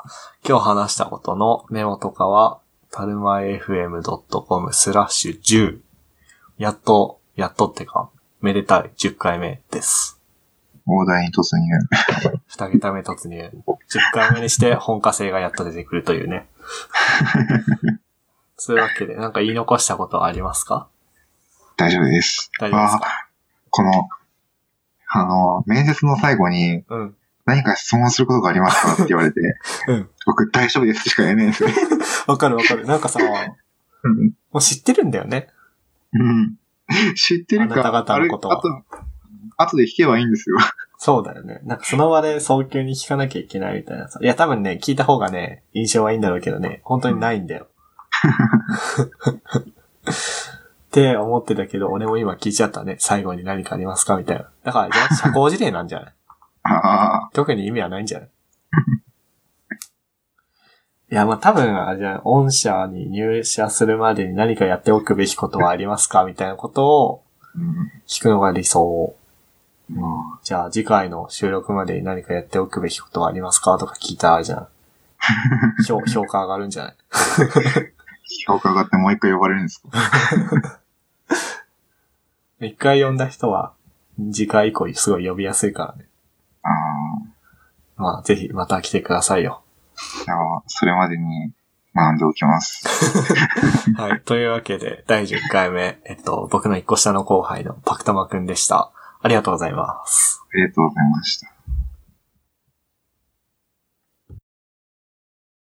今日話したことのメモとかは、たるま FM.com スラッシュ10。やっと、やっとってか、めでたい10回目です。大台に突入。二桁目突入。10回目にして本科生がやっと出てくるというね。そういうわけで、なんか言い残したことはありますか？大丈夫です。大丈夫ですこの、あの、面接の最後に、うん。何か質問することがありますかって言われて、うん。僕大丈夫ですしか言えないんですよ。わかるわかる。なんかさ、もうんう知ってるんだよね。うん。知ってるか、あなた方のことはあと、後で聞けばいいんですよ。そうだよね。なんかその場で早急に聞かなきゃいけないみたいなさ。いや多分ね、聞いた方がね、印象はいいんだろうけどね、本当にないんだよ。って思ってたけど、俺も今聞いちゃったね。最後に何かありますかみたいな。だから、社交辞令なんじゃない？ああ、特に意味はないんじゃない？いや、まあ多分、あれじゃん、御社に入社するまでに何かやっておくべきことはありますか？みたいなことをうん。聞くのが理想。まじゃあ次回の収録までに何かやっておくべきことはありますかとか聞いたらじゃん。評評価上がるんじゃない？あ、評価上がってもう一回呼ばれるんですか？一回呼んだ人は次回以降すごい呼びやすいからね。ああ、まあぜひまた来てくださいよ。じゃあ、それまでに学んでおきます。はい。というわけで、第10回目、えっと、僕の一個下の後輩のパクタマくんでした。ありがとうございます。ありがとうございました。